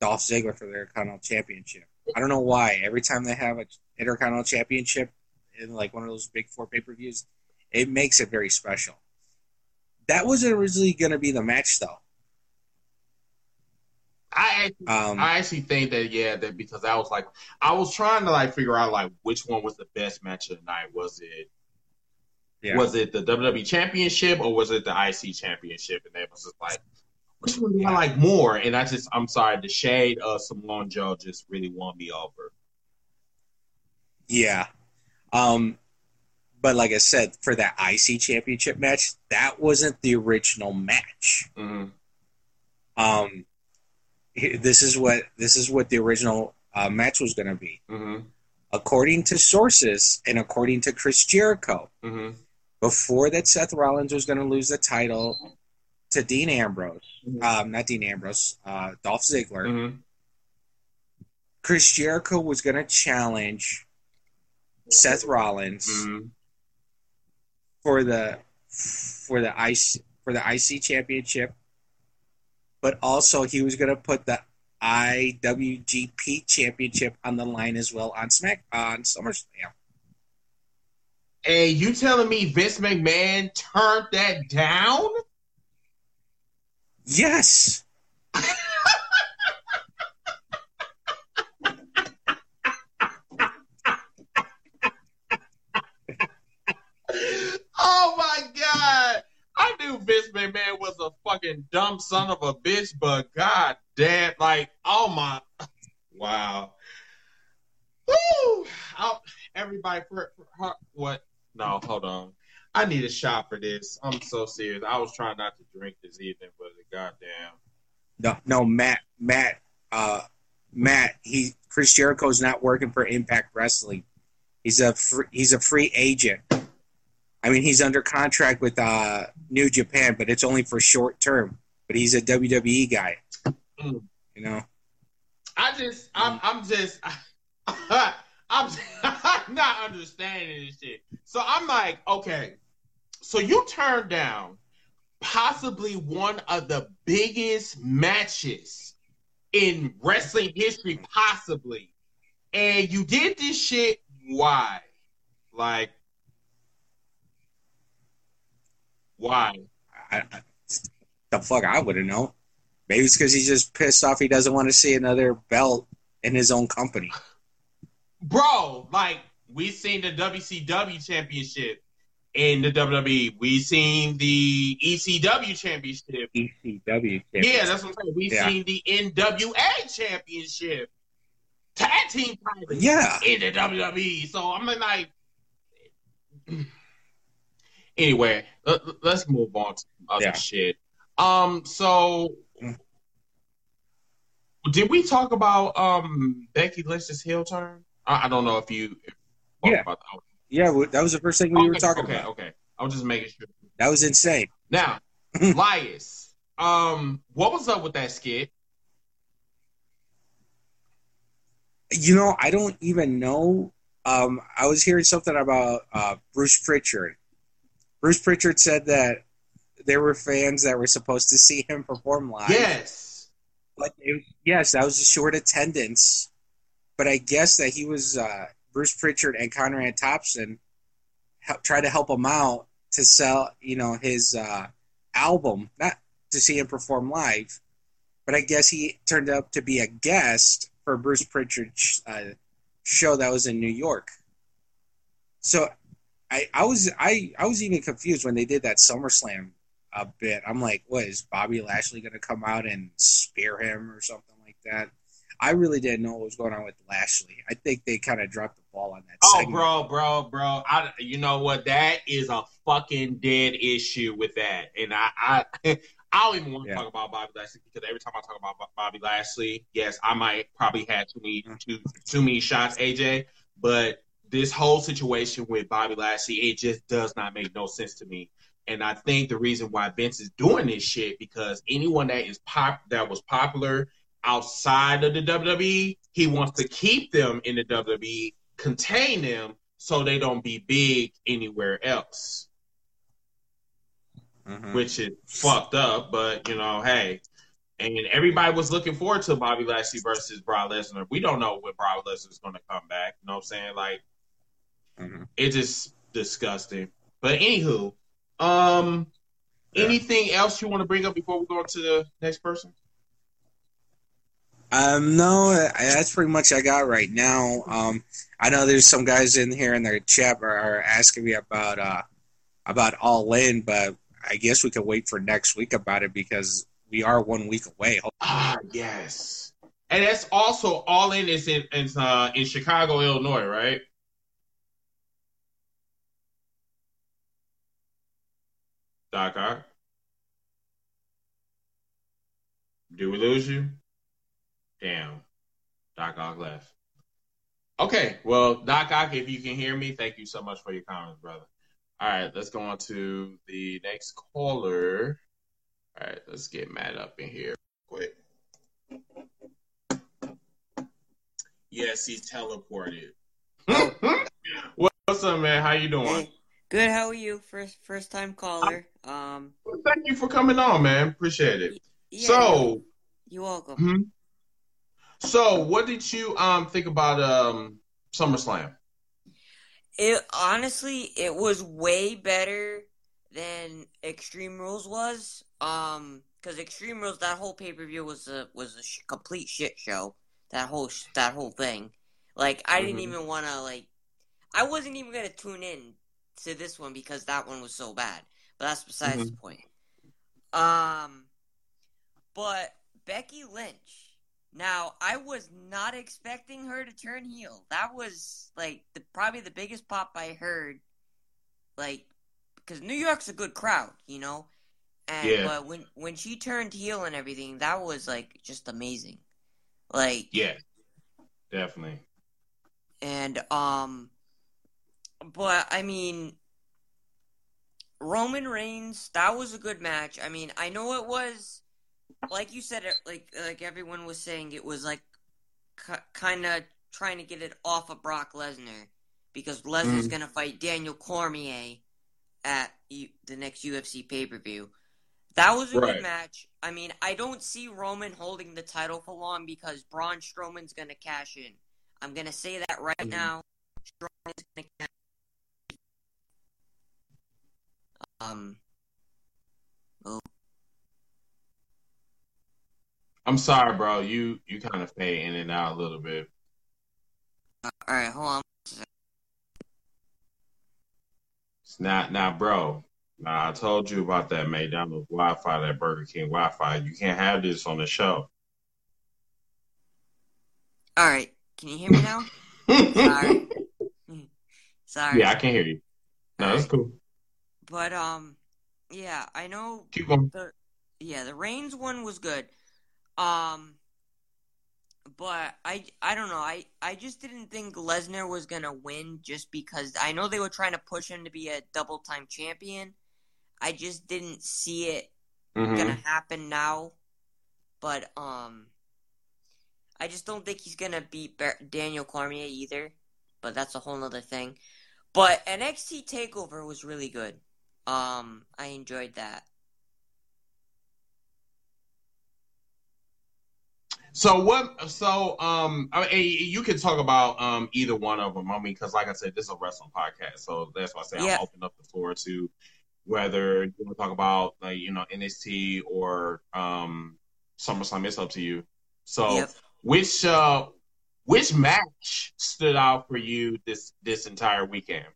Dolph Ziggler for the Intercontinental Championship. I don't know why. Every time they have an Intercontinental Championship in like one of those big four pay per views, it makes it very special. That wasn't originally going to be the match, though. I actually, Um, I actually think that yeah, that because I was like I was trying to like figure out like which one was the best match of the night. Was it Yeah. was it the WWE Championship or was it the IC Championship? And they was just like which one do I like more? And I just I'm sorry, the shade of Samoa Joe just really won me over. Yeah. Um, but like I said, for that IC championship match, that wasn't the original match. Mm-hmm. Um, this is what this is what the original uh, match was going to be, Mm-hmm. according to sources and according to Chris Jericho. Mm-hmm. Before that, Seth Rollins was going to lose the title to Dean Ambrose, um, not Dean Ambrose, uh, Dolph Ziggler. Mm-hmm. Chris Jericho was going to challenge Seth Rollins. Mm-hmm. For the for the IC for the IC championship, but also he was going to put the IWGP championship on the line as well on Smack on SummerSlam. Hey, you telling me Vince McMahon turned that down? Yes, Oh my god! I knew Vince McMahon was a fucking dumb son of a bitch, but god damn, like, oh my, wow. Woo! I'll- everybody, for, for what? No, hold on. I need a shot for this. I'm so serious. I was trying not to drink this evening, but goddamn. no, no, Matt, Matt, uh, Matt. He Chris Jericho's not working for Impact Wrestling. He's a free, he's a free agent. I mean, he's under contract with uh, New Japan, but it's only for short term. But he's a WWE guy. Mm. You know. I just, I'm, I'm just, I'm, I'm not understanding this shit. So I'm like, okay, so you turned down possibly one of the biggest matches in wrestling history, possibly, and you did this shit. Why? Like, why? I, I, the fuck, I wouldn't know. Maybe it's because he's just pissed off. He doesn't want to see another belt in his own company. Bro, like we've seen the WCW championship in the WWE. We've seen the ECW championship. ECW. Yeah, that's what I'm saying. We Yeah. seen the NWA championship. Tag team titles Yeah. in the WWE. So I'm like anyway, let, us move on to some other Yeah. shit. Um so did we talk about um Becky Lynch's heel turn? I, I don't know if you if you Yeah. Yeah, well, that was the first thing we were talking okay, about. Okay, I was just making sure. That was insane. Now, Elias, um, what was up with that skit? You know, I don't even know. Um, I was hearing something about uh, Bruce Pritchard. Bruce Pritchard said that there were fans that were supposed to see him perform live. Yes. But it, yes, that was a short attendance. But I guess that he was uh, Bruce Pritchard and Conrad Thompson help, tried to help him out to sell, you know, his uh, album, not to see him perform live. But I guess he turned up to be a guest for Bruce Pritchard's uh, show that was in New York. So I, I was I, I was even confused when they did that SummerSlam a bit. I'm like, what is Bobby Lashley going to come out and spear him or something like that? I really didn't know what was going on with Lashley. I think they kind of dropped the ball on that. Oh, segment. bro, bro, bro. I, you know what? That is a fucking dead issue with that, and I, I, I don't even want to Yeah. talk about Bobby Lashley because every time I talk about Bobby Lashley, yes, I might probably had too many mm. too too many shots, AJ. But this whole situation with Bobby Lashley, it just does not make no sense to me. And I think the reason why Vince is doing this shit because anyone that is pop that was popular outside of the WWE, he wants to keep them in the WWE, contain them so they don't be big anywhere else, Mhm. which is fucked up. But you know, hey, and everybody was looking forward to Bobby Lashley versus Brock Lesnar. We don't know when Brock Lesnar is going to come back. You know what I'm saying? Like, Mhm. it's just disgusting. But anywho, um, Yeah. anything else you want to bring up before we go on to the next person? Um, no, that's pretty much I got right now. Um, I know there's some guys in here in the chat are, are asking me about uh about All In, but I guess we could wait for next week about it because we are one week away. Ah, yes. And that's also all in is in in, uh, in Chicago, Illinois, right? Doc Ock. Do we lose you? Damn. Doc Ock left. Okay, well, Doc Ock, if you can hear me, thank you so much for your comments, brother. All right, let's go on to the next caller. All right, let's get Matt up in here quick. Yes, he's teleported. What's up, man? How you doing? Good. How are you? First, first time caller. Um. Thank you for coming on, man. Appreciate it. Yeah, So, you're welcome. mhm. so what did you um think about um SummerSlam? It honestly, it was way better than Extreme Rules was. Um, because Extreme Rules, that whole pay per view was a was a sh- complete shit show. That whole sh- that whole thing. Like, I didn't Mhm. even want to like. I wasn't even gonna tune in to this one because that one was so bad. But that's besides the point. Um, but Becky Lynch. Now, I was not expecting her to turn heel. That was like the probably the biggest pop I heard. Like, because New York's a good crowd, you know. And Yeah. but when when she turned heel and everything, that was like just amazing. Like, Yeah, definitely. and um, but I mean, Roman Reigns, that was a good match. I mean, I know it was, like you said, like like everyone was saying, it was like k- kind of trying to get it off of Brock Lesnar because Lesnar's Mhm. gonna fight Daniel Cormier at U- the next UFC pay per view. That was a Right. good match. I mean, I don't see Roman holding the title for long because Braun Strowman's gonna cash in. I'm gonna say that right Mhm. now. Strowman's gonna cash. Um. Oh, I'm sorry, bro. You you kind of fade in and out a little bit. all right, hold on. It's not not, bro. Nah, I told you about that McDonald's Wi-Fi, that Burger King Wi-Fi. You can't have this on the show. All right, can you hear me now? Sorry. Sorry. Yeah, I can hear you. No, that's cool. But um, yeah, I know. The yeah, the Reigns one was good. Um, but I I don't know. I I just didn't think Lesnar was gonna win just because I know they were trying to push him to be a double time champion. I just didn't see it Mhm. gonna happen now. But um, I just don't think he's gonna beat Daniel Cormier either. But that's a whole nother thing. But NXT Takeover was really good. Um, I enjoyed that. So what? So um, I mean, you can talk about um either one of them. I mean, because like I said, this is a wrestling podcast, so that's why I say Yeah. I'm open up the floor to whether you want to talk about like you know NXT or um SummerSlam. It's up to you. So Yep. which uh which match stood out for you this this entire weekend?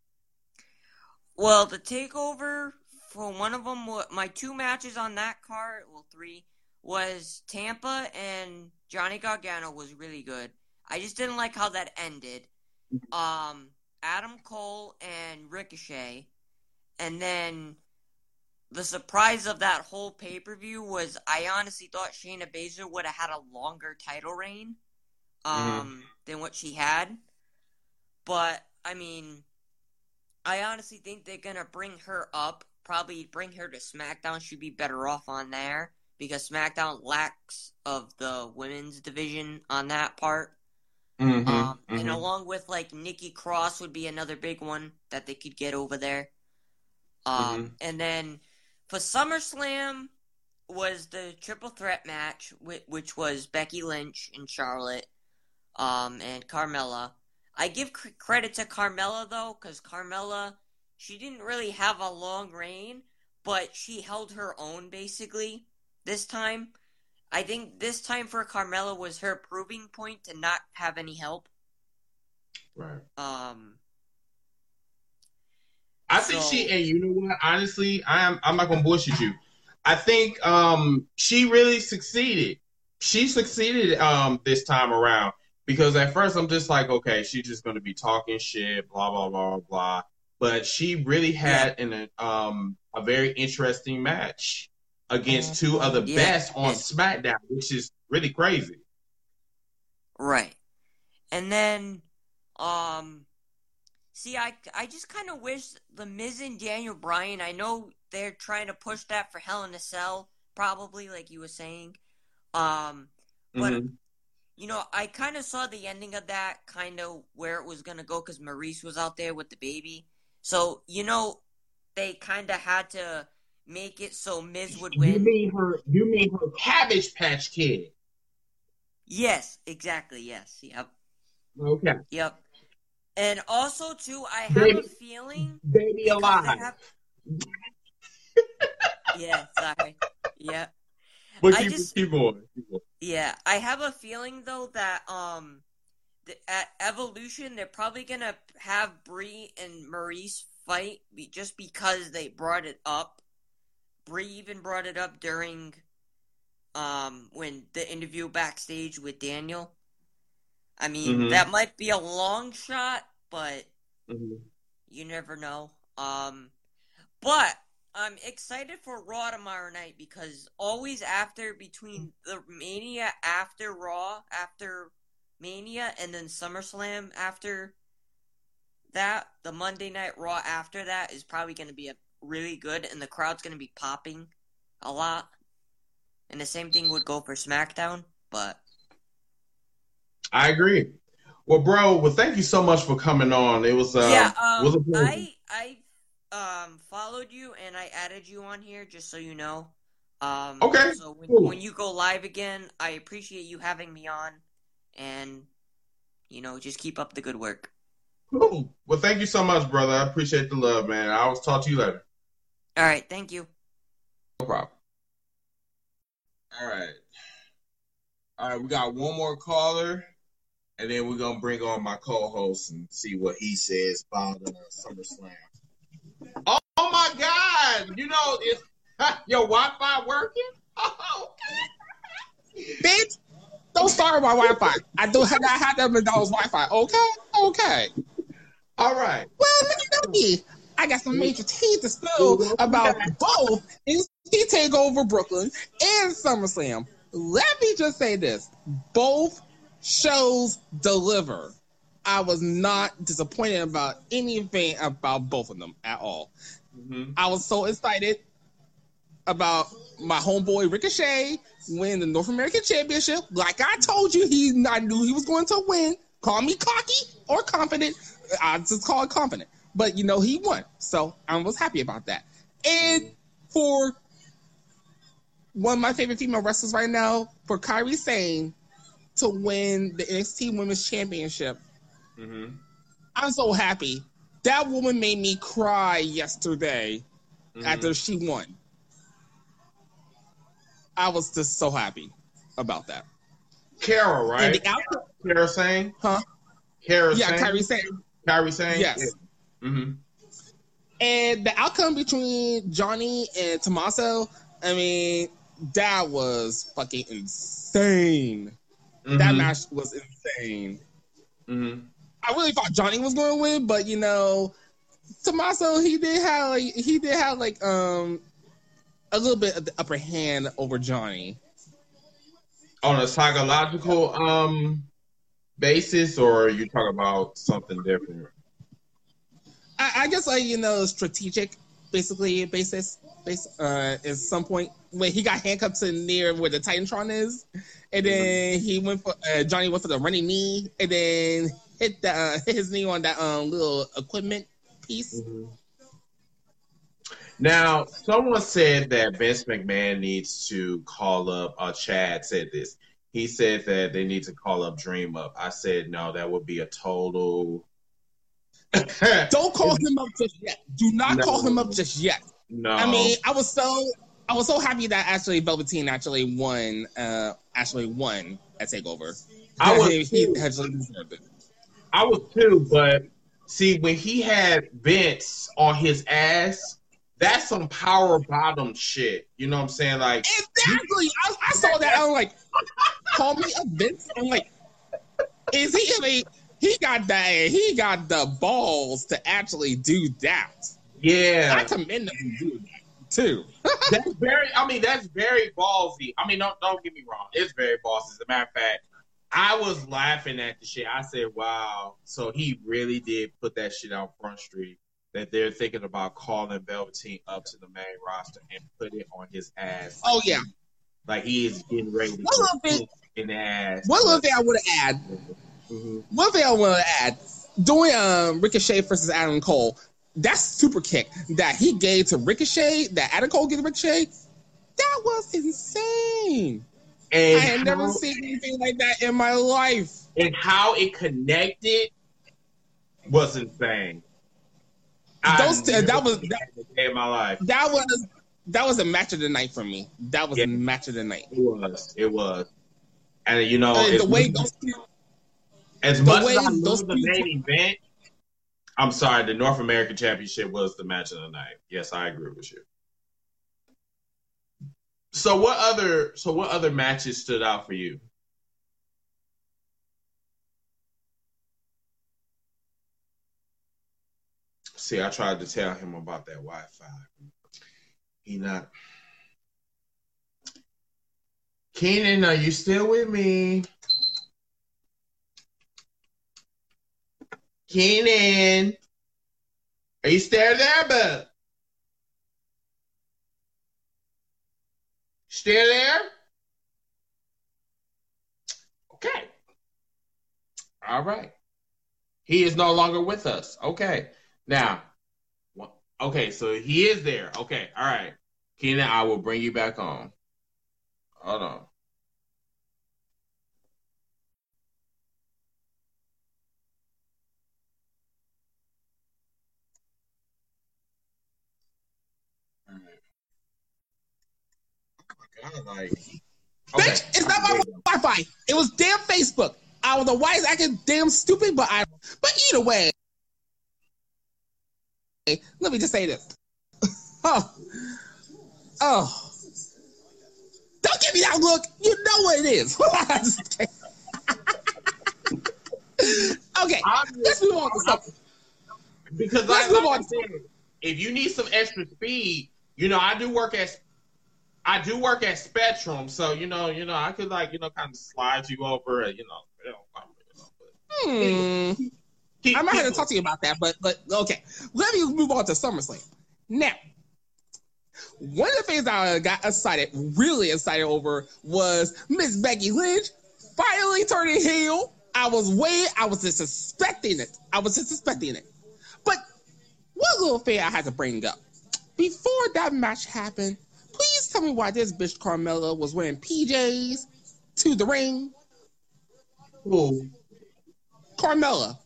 Well, the takeover for one of them, my two matches on that card, well, three, was Ciampa and Johnny Gargano was really good. I just didn't like how that ended. Um, Adam Cole and Ricochet, and then the surprise of that whole pay per view was I honestly thought Shayna Baszler would have had a longer title reign, um, than what she had. But I mean, I honestly think they're gonna bring her up. Probably bring her to SmackDown. She'd be better off on there because SmackDown lacks of the women's division on that part. Mm-hmm, Um, and along with like Nikki Cross would be another big one that they could get over there. Um, and then for SummerSlam was the triple threat match, which, which was Becky Lynch and Charlotte, um, and Carmella. I give cr- credit to Carmella though, because Carmella, she didn't really have a long reign, but she held her own basically this time. I think this time for Carmella was her proving point to not have any help. Right. Um, I think So- she and you know what? Honestly, I'm I'm not gonna bullshit you. I think um she really succeeded. She succeeded um this time around because at first I'm just like, okay, she's just gonna be talking shit, blah blah blah blah. But she really had an um a very interesting match against two of the Yeah. best on SmackDown, which is really crazy. Right. And then, um, see, I, I just kind of wish The Miz and Daniel Bryan, I know they're trying to push that for Hell in a Cell, probably, like you were saying. Um, but, Mhm. You know, I kind of saw the ending of that, kind of where it was going to go, because Maryse was out there with the baby. So, you know, they kind of had to make it so Miz would win. You mean her? You mean her Cabbage Patch Kid? Yes, exactly, yes, yep. Okay, Yep. And also too, I have Baby- a feeling baby alive. have- yeah, sorry. Yeah. But keep, just- keep going. Keep going. Yeah, I have a feeling though that um the, at Evolution they're probably gonna have Brie and Maryse fight be, just because they brought it up. Brie even brought it up during um when the interview backstage with Daniel. I mean, Mhm. that might be a long shot, but Mhm. you never know. Um, but I'm excited for Raw tomorrow night because always after between the Mania after Raw after Mania and then SummerSlam after that, the Monday Night Raw after that is probably going to be a really good, and the crowd's going to be popping a lot. And the same thing would go for SmackDown, but I agree. Well, bro, well, thank you so much for coming on. It was uh, yeah, was a um. I I um followed you and I added you on here just so you know. Um, Okay, So when, cool. when you go live again, I appreciate you having me on, and you know, just keep up the good work. Cool. Well, thank you so much, brother. I appreciate the love, man. I will talk to you later. All right, thank you. No problem. All right. All right, we got one more caller, and then we're gonna bring on my co-host and see what he says about uh, SummerSlam. Oh, my God! You know, is your Wi-Fi working? Oh, Bitch, don't start my Wi-Fi. I do not have that McDonald's Wi-Fi. Okay, okay. All right. Well, look at me. I got some major tea to spill about both NXT Takeover Brooklyn and SummerSlam. Let me just say this: both shows deliver. I was not disappointed about anything about both of them at all. Mm-hmm. I was so excited about my homeboy Ricochet win the North American Championship. Like I told you, he I knew he was going to win. Call me cocky or confident. I just call it confident. But you know he won, so I was happy about that. And for one of my favorite female wrestlers right now, for Kairi Sane to win the NXT Women's Championship, Mm-hmm. I'm so happy. That woman made me cry yesterday after she won. I was just so happy about that. Kara, right? the outcome, Kara saying? huh? Kara Yeah, Sane? Kairi Sane. Kyrie saying? Yes. Mm-hmm. And the outcome between Johnny and Tommaso, I mean, that was fucking insane. That Mhm. match was insane. Mm-hmm. I really thought Johnny was going to win, but you know, Tommaso he did have like he did have like um a little bit of the upper hand over Johnny. On a psychological um basis, or you talk about something different? I, I guess like you know strategic basically basis base uh at some point when he got handcuffed to near where the Titantron is, and then he went for uh, Johnny went for the running knee, and then hit the uh, hit his knee on that um little equipment piece. Now, someone said that Vince McMahon needs to call up. Uh, Chad said this. He said that they need to call up Dream Up. I said no, that would be a total. Don't call him up just yet. Do not No. call him up just yet. No, I mean, I was so I was so happy that actually Velveteen actually won. Uh, actually won at Takeover. I was he, he actually deserved it. I was too, but see, when he had Vince on his ass, that's some power bottom shit. You know what I'm saying? Like, Exactly. I, I saw that. I'm like, call me a Vince. I'm like, is he? I mean, he got that. He got the balls to actually do that. yeah, I commend him to do that too. that's very. I mean, that's very ballsy. I mean, don't don't get me wrong. It's very ballsy. As a matter of fact, I was laughing at the shit. I said, "Wow!" So he really did put that shit out front street. That they're thinking about calling Velveteen up to the main roster and put it on his ass. Oh yeah. Like he is getting ready to One little bit. in the ass. One little thing I want to add. Mhm. One thing I want to add. Doing um, Ricochet versus Adam Cole, that super kick that he gave to Ricochet, that Adam Cole gave to Ricochet, that was insane. And I had never seen anything like that in my life. and how it connected was insane. Those two- that was- that in my life. That was that was a match of the night for me. That was Yeah. a match of the night. It was. It was. And you know, Uh, as, the way those two, as much as I those the two- main event, I'm sorry, the North American Championship was the match of the night. Yes, I agree with you. So what other so what other matches stood out for you? See, I tried to tell him about that Wi-Fi. He not. Keenan, are you still with me? Keenan, are you still there, bud? Still there? Okay. All right. He is no longer with us. Okay. Now, okay, so he is there. Okay, all right. Keenan, I will bring you back on. Hold on. Like, Bitch, it's not my Wi-Fi. It was damn Facebook. I don't know why it's acting damn stupid, but I. But either way, let me just say this. oh, oh, don't give me that look. You know what it is. okay, let's move on to something. because Let's like, move on. said, if you need some extra speed, you know, I do work at I do work at Spectrum, so you know, you know, I could like, you know, kind of slide you over, you know, you know, Hmm. I'm not going to talk to you about that, but but okay. Let me move on to SummerSlam. Now, one of the things I got excited, really excited over, was Miss Becky Lynch finally turning heel. I was way, I was just suspecting it. I was just suspecting it. But one little thing I had to bring up before that match happened. Tell me why this bitch Carmella was wearing PJs to the ring. Who? Carmella.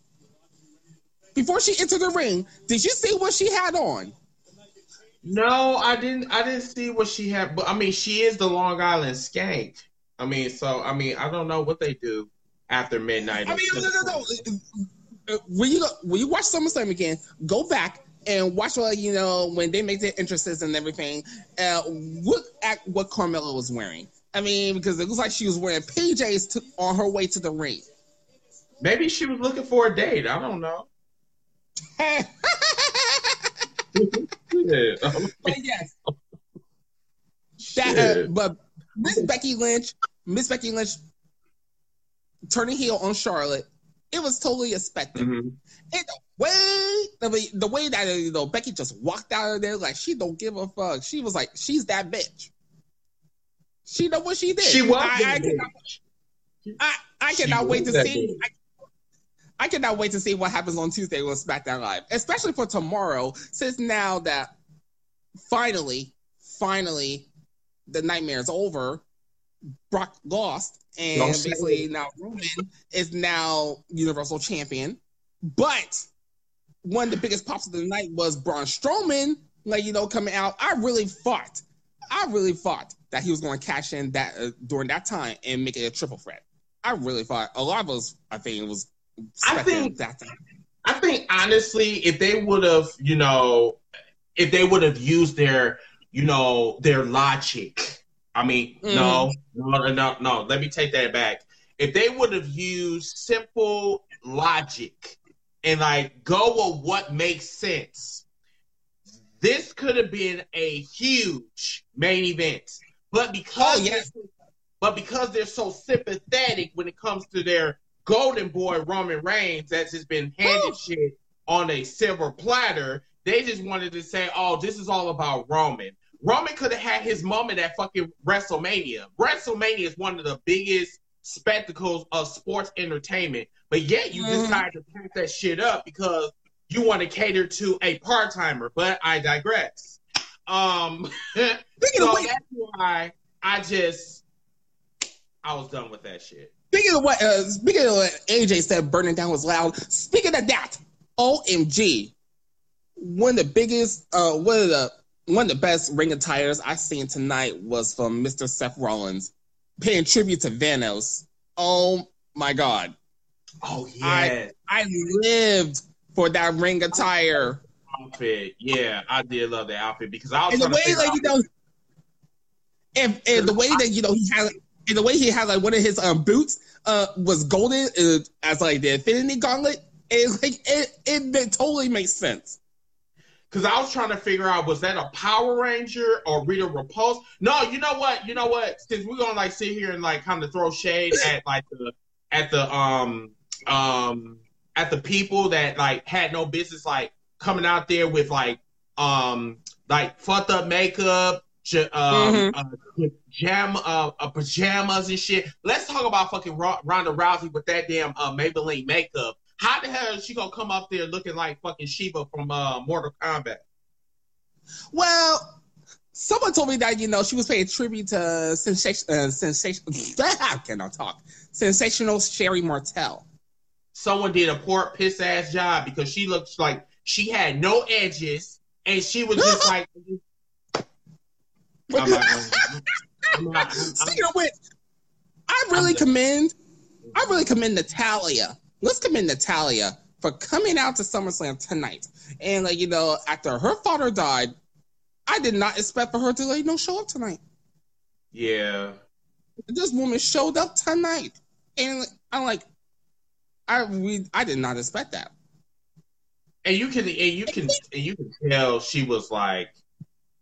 Before she entered the ring, did you see what she had on? No, I didn't. I didn't see what she had, but I mean, she is the Long Island Skank. I mean, so I mean, I don't know what they do after midnight. I mean, no, no, no, When you go, when you watch SummerSlam again, go back and watch what you know when they make their entrances and everything. Uh, look at what Carmella was wearing. I mean, because it looks like she was wearing PJs to, on her way to the ring. Maybe she was looking for a date. I don't know. Yeah. But yes, that, uh, but Miss Becky Lynch, Miss Becky Lynch turning heel on Charlotte, it was totally expected. Mhm. And the way the the way that you know Becky just walked out of there like she don't give a fuck. She was like, she's that bitch. She know what she did. She was I, I cannot, I, I cannot wait to see. I, I cannot wait to see what happens on Tuesday with SmackDown Live, especially for tomorrow, since now that finally, finally, the nightmare is over. Brock lost, and basically now Roman is now Universal Champion. But one of the biggest pops of the night was Braun Strowman, like you know, coming out. I really thought, I really thought that he was going to cash in that uh, during that time and make it a triple threat. I really thought a lot of us, I think, it was. I think- that. Time. I think honestly, if they would have, you know, if they would have used their, you know, their logic. I mean, no, no, no, no. Let me take that back. If they would have used simple logic and like go with what makes sense, this could have been a huge main event. But because Oh, yes. but because they're so sympathetic when it comes to their golden boy Roman Reigns, that's just been handed shit on a silver platter, they just wanted to say, "Oh, this is all about Roman." Roman could have had his moment at fucking WrestleMania. WrestleMania is one of the biggest spectacles of sports entertainment, but yet you Mhm. decide to pack that shit up because you want to cater to a part timer. But I digress. Um, so of which, that's why I just I was done with that shit. Speaking of what, uh, speaking of what AJ said, burning down was loud. Speaking of that, OMG, one of the biggest, uh, one of the one of the best ring attires I seen tonight was from Mr. Seth Rollins, paying tribute to Thanos. Oh my God, Oh I I lived for that ring attire. outfit. Yeah, I did love that outfit because I was and the way like you know, and, and the way that you know he had, and the way he had like one of his um boots uh was golden uh, as like the Infinity Gauntlet. It like it, it it totally makes sense. Because I was trying to figure out was that a Power Ranger or Rita Repulsa? No, you know what? You know what? Since we're gonna like sit here and like kind of throw shade at like the at the um um at the people that like had no business like coming out there with like um like fucked up makeup, j- um, Mhm. uh, pajama, uh, uh, pajamas and shit. Let's talk about fucking Ro- Ronda Rousey with that damn uh, Maybelline makeup. How the hell is she gonna come up there looking like fucking Sheeva from uh, Mortal Kombat? Well, someone told me that you know she was paying tribute to sensation, uh, sensation. I cannot talk. Sensational Sherri Martel. Someone did a poor piss ass job because she looked like she had no edges and she was just like. I'm not I'm not- I'm- Speaking of which, I really commend, I really commend Natalya. Let's commend Natalya for coming out to SummerSlam tonight. And like you know, after her father died, I did not expect for her to like know show up tonight. yeah. This woman showed up tonight, and I'm like, I we I did not expect that. and you can and you can and you can tell she was like,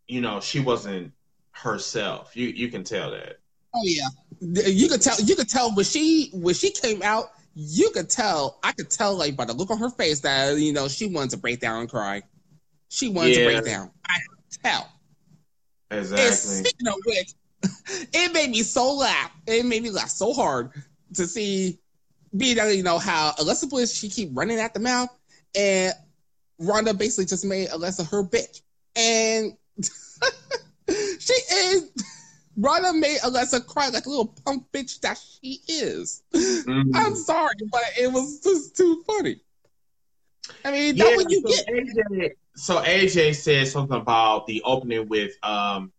you know, she wasn't herself. You you can tell that. Oh yeah, you could tell. You could tell when she when she came out. You could tell. I could tell like by the look on her face that you know she wanted to break down and cry. She wanted to break down. I could tell. And Exactly. speaking of which, it made me so laugh. It made me laugh so hard to see, being that you know how Alexa Bliss she keep running at the mouth, and Ronda basically just made Alexa her bitch, and she is. Ronda made Alexa cry like a little punk bitch that she is. Mm-hmm. I'm sorry, but it was just too funny. I mean, that's what you so get. AJ, so AJ said something about the opening with um,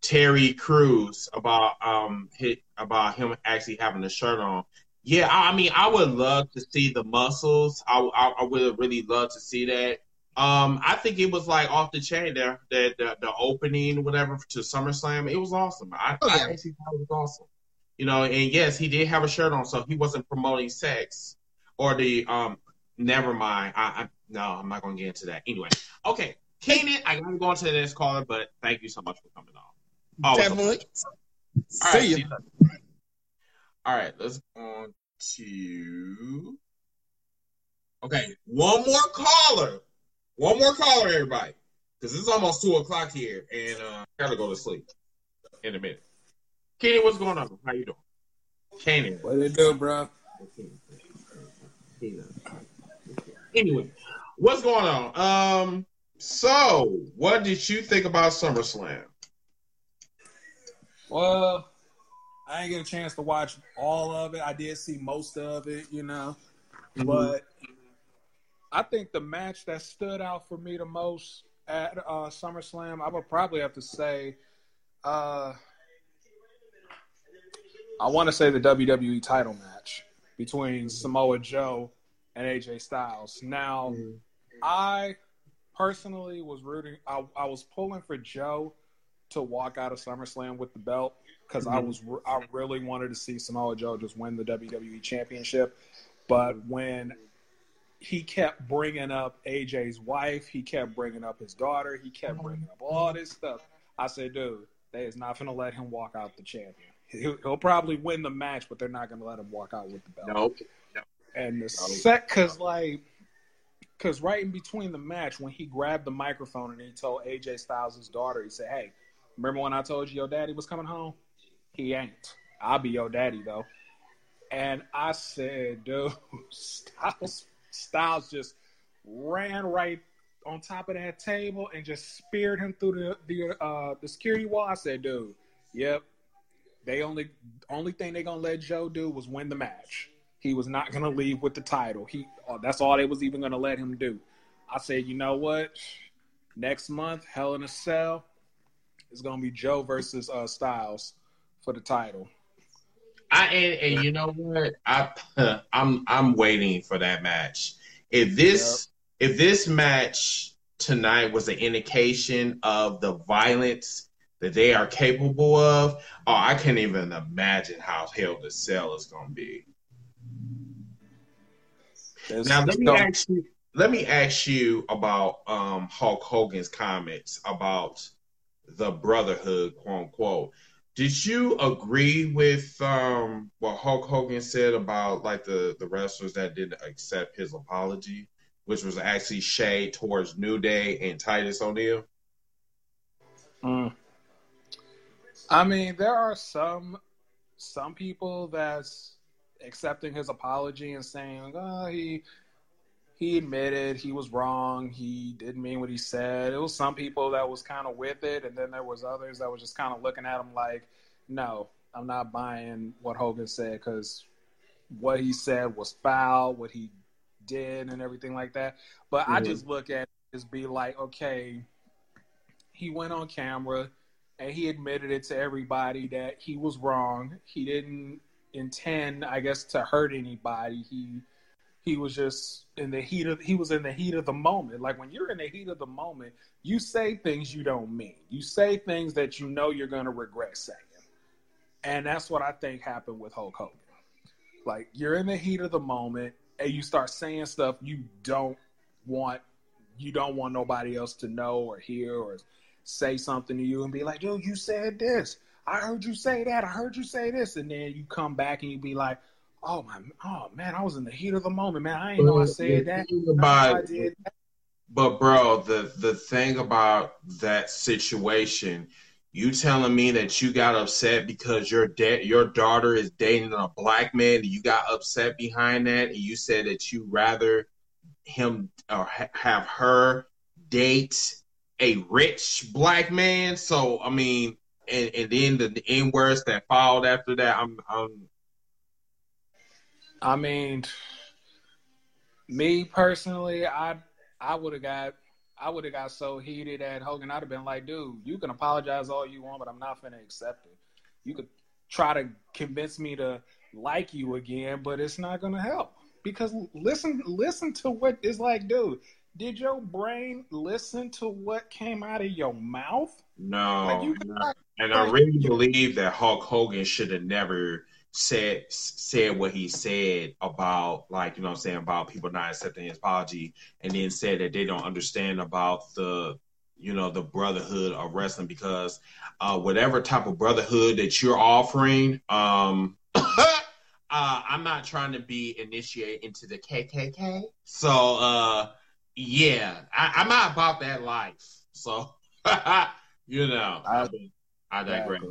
Terry Crews about um hit, about him actually having a shirt on. Yeah, I, I mean, I would love to see the muscles. I, I, I would really love to see that. Um, I think it was like off the chain there. The the, the opening, whatever, to SummerSlam, it was awesome. I, Oh, I actually thought it was awesome. You know, and yes, he did have a shirt on, so he wasn't promoting sex or the um. Never mind. I, I no, I'm not gonna get into that. Anyway, okay, Keenan, I gotta go on to the next caller, but thank you so much for coming on. Definitely. All right, See you. All right, let's go on to. Okay, one more caller. One more caller, everybody, because it's almost two o'clock here, and uh, I gotta go to sleep in a minute. Kenny, what's going on? How you doing? Kenny. What it do, bro? Anyway, what's going on? Um, so what did you think about SummerSlam? Well, I didn't get a chance to watch all of it. I did see most of it, you know. Mhm. But I think the match that stood out for me the most at uh, SummerSlam, I would probably have to say, uh, I want to say the WWE title match between Samoa Joe and AJ Styles. Now, I personally was rooting. I, I was pulling for Joe to walk out of SummerSlam with the belt because I Mhm. was I really wanted to see Samoa Joe just win the WWE Championship. But when he kept bringing up AJ's wife, he kept bringing up his daughter, he kept bringing up all this stuff. I said, dude, they is not going to let him walk out the champion. He'll, he'll probably win the match, but they're not going to let him walk out with the belt. Nope. And the set, cause like, cause right in between the match, when he grabbed the microphone and he told AJ Styles' daughter, he said, "Hey, remember when I told you your daddy was coming home? He ain't. I'll be your daddy though." And I said, "Dude, Styles, Styles just ran right on top of that table and just speared him through the the uh, the security wall." I said, "Dude, yep." They only only thing they gonna let Joe do was win the match. He was not gonna leave with the title. He uh, that's all they was even gonna let him do. I said, you know what? Next month, Hell in a Cell is gonna be Joe versus uh, Styles for the title. I and, and you know what? I I'm I'm waiting for that match. If this if this match tonight was an indication of the violence that they are capable of, oh, I can't even imagine how Hell the Cell is going to be. Now let me ask you. Let me ask you about um, Hulk Hogan's comments about the brotherhood, quote unquote. Did you agree with um, what Hulk Hogan said about like the the wrestlers that didn't accept his apology, which was actually shade towards New Day and Titus O'Neil? Mm. I mean, there are some some people that's accepting his apology and saying, "Oh, he he admitted he was wrong. He didn't mean what he said. It was some people that was kind of with it, and then there was others that was just kind of looking at him like, "No, I'm not buying what Hogan said because what he said was foul, what he did, and everything like that." But mm-hmm. I just look at it as be like, okay, he went on camera and he admitted it to everybody that he was wrong. He didn't intend, I guess, to hurt anybody. He he was just in the heat of he was in the heat of the moment. Like when you're in the heat of the moment, you say things you don't mean. You say things that you know you're gonna regret saying. And that's what I think happened with Hulk Hogan. Like you're in the heat of the moment and you start saying stuff you don't want you don't want nobody else to know or hear or say something to you and be like, yo, you said this. I heard you say that. I heard you say this. And then you come back and you be like, oh my, oh man, I was in the heat of the moment, man. I didn't know I said that. About, I did that. But bro, the the thing about that situation, you telling me that you got upset because your da- your daughter is dating a black man, and you got upset behind that, and you said that you rather him or ha- have her date a rich black man. So I mean, and, and then the, the N words that followed after that, I'm, I'm I mean, me personally, I I would have got I would have got so heated at Hogan. I'd have been like, dude, you can apologize all you want, but I'm not gonna accept it. You could try to convince me to like you again, but it's not gonna help because listen listen to what it's like, dude. Did your brain listen to what came out of your mouth? No, like no. and I really believe that Hulk Hogan should have never said said what he said about like you know I'm saying about people not accepting his apology and then said that they don't understand about the you know the brotherhood of wrestling because uh, whatever type of brotherhood that you're offering um uh, I'm not trying to be initiated into the KKK so uh yeah I, am not about that life. So you know I, I digress.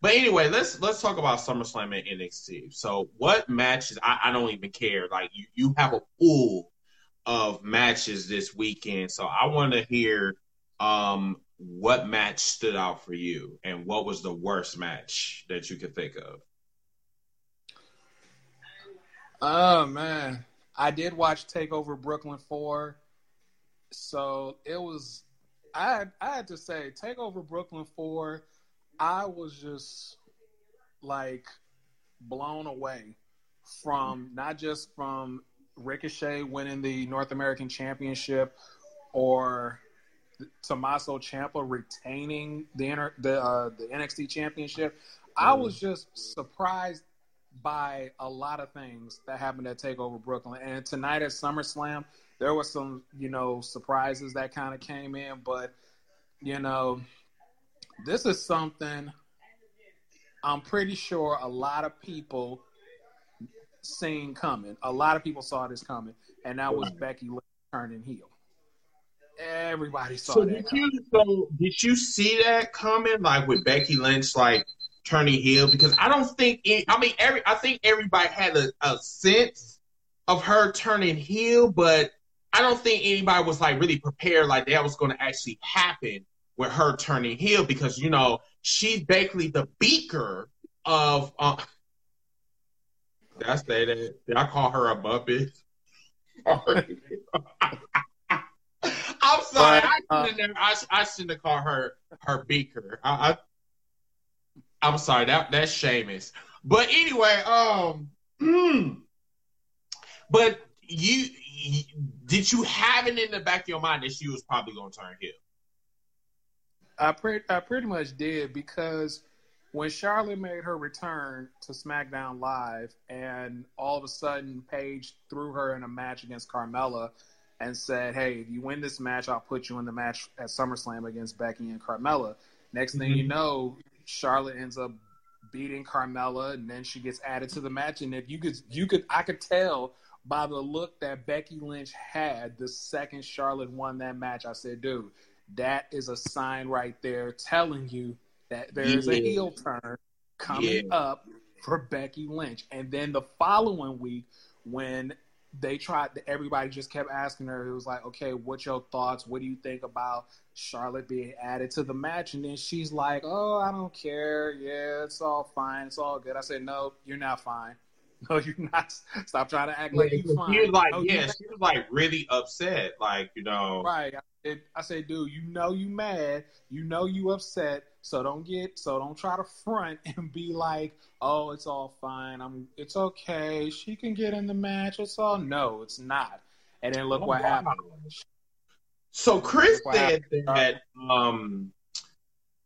But anyway, let's let's talk about SummerSlam and NXT. So, what matches? I, I don't even care. Like you, you have a pool of matches this weekend, so I want to hear um, what match stood out for you, and what was the worst match that you could think of. Oh man, I did watch Takeover Brooklyn four, so it was. I I had to say Takeover Brooklyn four I was just like blown away from not just from Ricochet winning the North American Championship or Tommaso Ciampa retaining the inter, the uh, the NXT Championship. I mm. was just surprised by a lot of things that happened at Takeover Brooklyn. And tonight at SummerSlam, there were some you know surprises that kind of came in, but you know this is something I'm pretty sure a lot of people seen coming. A lot of people saw this coming, and that was Becky Lynch turning heel. Everybody saw so that. Did you, so did you see that coming, like with Becky Lynch, like turning heel? Because I don't think. It, I mean, every I think everybody had a, a sense of her turning heel, but I don't think anybody was like really prepared, like that was going to actually happen with her turning heel because you know she's basically the beaker of. Uh, did I say that? Did I call her a muppet? I'm sorry. But, I, shouldn't have, I, I, shouldn't have called her her beaker. I, I am sorry. That that's Sheamus. But anyway, um, mm, but you, you, did you have it in the back of your mind that she was probably going to turn heel? I pretty I pretty much did because when Charlotte made her return to SmackDown Live, and all of a sudden Paige threw her in a match against Carmella, and said, "Hey, if you win this match, I'll put you in the match at SummerSlam against Becky and Carmella." Next mm-hmm. thing you know, Charlotte ends up beating Carmella, and then she gets added to the match. And if you could, you could, I could tell by the look that Becky Lynch had the second Charlotte won that match. I said, "Dude, that is a sign right there telling you that there is yeah. a heel turn coming yeah. up for Becky Lynch. And then the following week, when they tried. Everybody just kept asking her. It was like, okay, what's your thoughts? What do you think about Charlotte being added to the match? And then she's like, oh, I don't care. Yeah, it's all fine. It's all good. I said, no, you're not fine. No, you're not. Stop trying to act like you're fine. She was like, No, yeah, you- she was like really upset. Like, you know, Right. I said, I said, dude, you know you mad. You know you upset. So don't get so don't try to front and be like, oh, it's all fine. I'm it's okay. She can get in the match. It's all no, it's not. And then look Oh, what wow. happened. So Chris Wow. said that um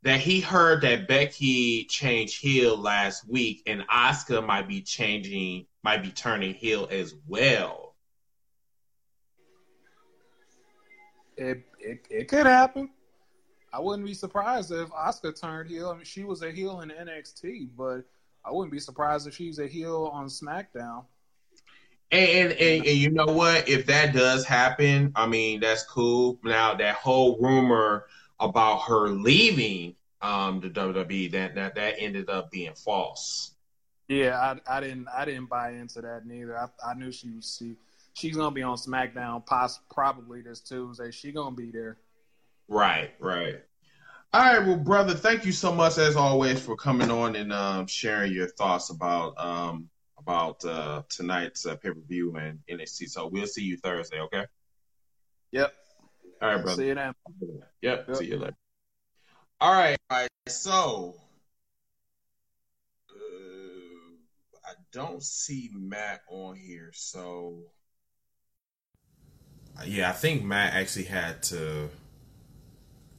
that he heard that Becky changed heel last week, and Asuka might be changing, might be turning heel as well. It it it could happen. I wouldn't be surprised if Asuka turned heel. I mean, she was a heel in NXT, but I wouldn't be surprised if she's a heel on SmackDown. And, and and you know what? If that does happen, I mean that's cool. Now that whole rumor about her leaving um the WWE that that that ended up being false. Yeah, I, I didn't I didn't buy into that neither. I, I knew she was she she's gonna be on SmackDown poss- probably this Tuesday. She gonna be there. Right, right. All right, well, brother, thank you so much as always for coming on and um, sharing your thoughts about um, about uh, tonight's uh, pay per view and NXT. So we'll see you Thursday, okay? Yep. All right, brother. See you then. Yep. Yep. See you later. All right. All right. So uh, I don't see Matt on here, so yeah, I think Matt actually had to.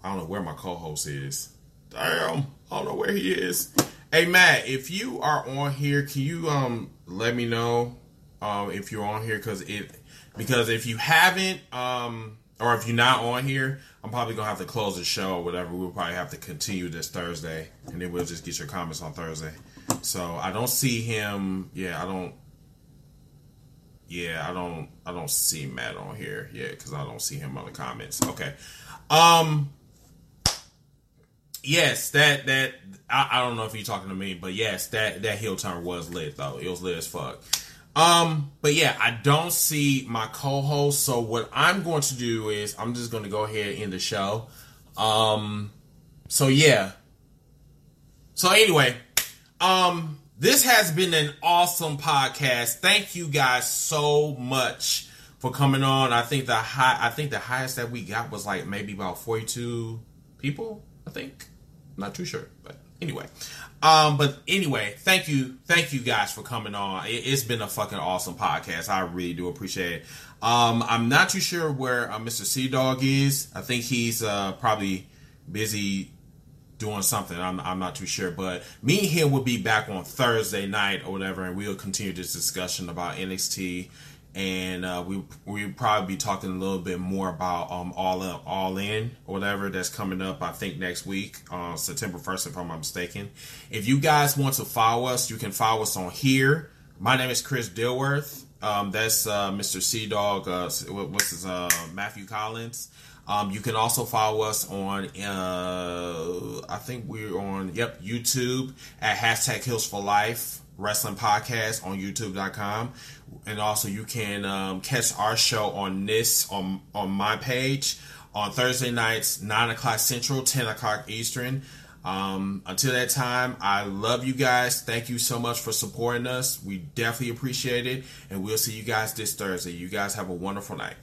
I don't know where my co-host is. Damn, I don't know where he is. Hey Matt, if you are on here, can you um let me know um if you're on here because it because if you haven't um or if you're not on here, I'm probably gonna have to close the show or whatever. We'll probably have to continue this Thursday, and then we'll just get your comments on Thursday. So I don't see him. Yeah, I don't. Yeah, I don't. I don't see Matt on here. Yeah, because I don't see him on the comments. Okay. Um. Yes, that that I, I don't know if you're talking to me, but yes, that that heel turn was lit though. It was lit as fuck. Um, but yeah, I don't see my co-host. So what I'm going to do is I'm just going to go ahead and end the show. Um, so yeah. So anyway, um, this has been an awesome podcast. Thank you guys so much for coming on. I think the high, I think the highest that we got was like maybe about 42 people. I think. I'm not too sure, but anyway. Um, but anyway, thank you, thank you guys for coming on. It, it's been a fucking awesome podcast. I really do appreciate it. Um, I'm not too sure where uh, Mr. Sea Dog is. I think he's uh, probably busy doing something. I'm, I'm not too sure, but me and him will be back on Thursday night or whatever, and we'll continue this discussion about NXT. And uh, we we'll probably be talking a little bit more about um all in, all in or whatever that's coming up. I think next week, uh, September first, if I'm not mistaken. If you guys want to follow us, you can follow us on here. My name is Chris Dilworth. Um, that's uh, Mr. Sea Dog. Uh, what- what's his uh, Matthew Collins. Um, you can also follow us on, uh, I think we're on, yep, YouTube at hashtag Hills for Life Wrestling Podcast on YouTube.com. And also you can um, catch our show on this, on, on my page on Thursday nights, 9 o'clock Central, 10 o'clock Eastern. Um, until that time, I love you guys. Thank you so much for supporting us. We definitely appreciate it. And we'll see you guys this Thursday. You guys have a wonderful night.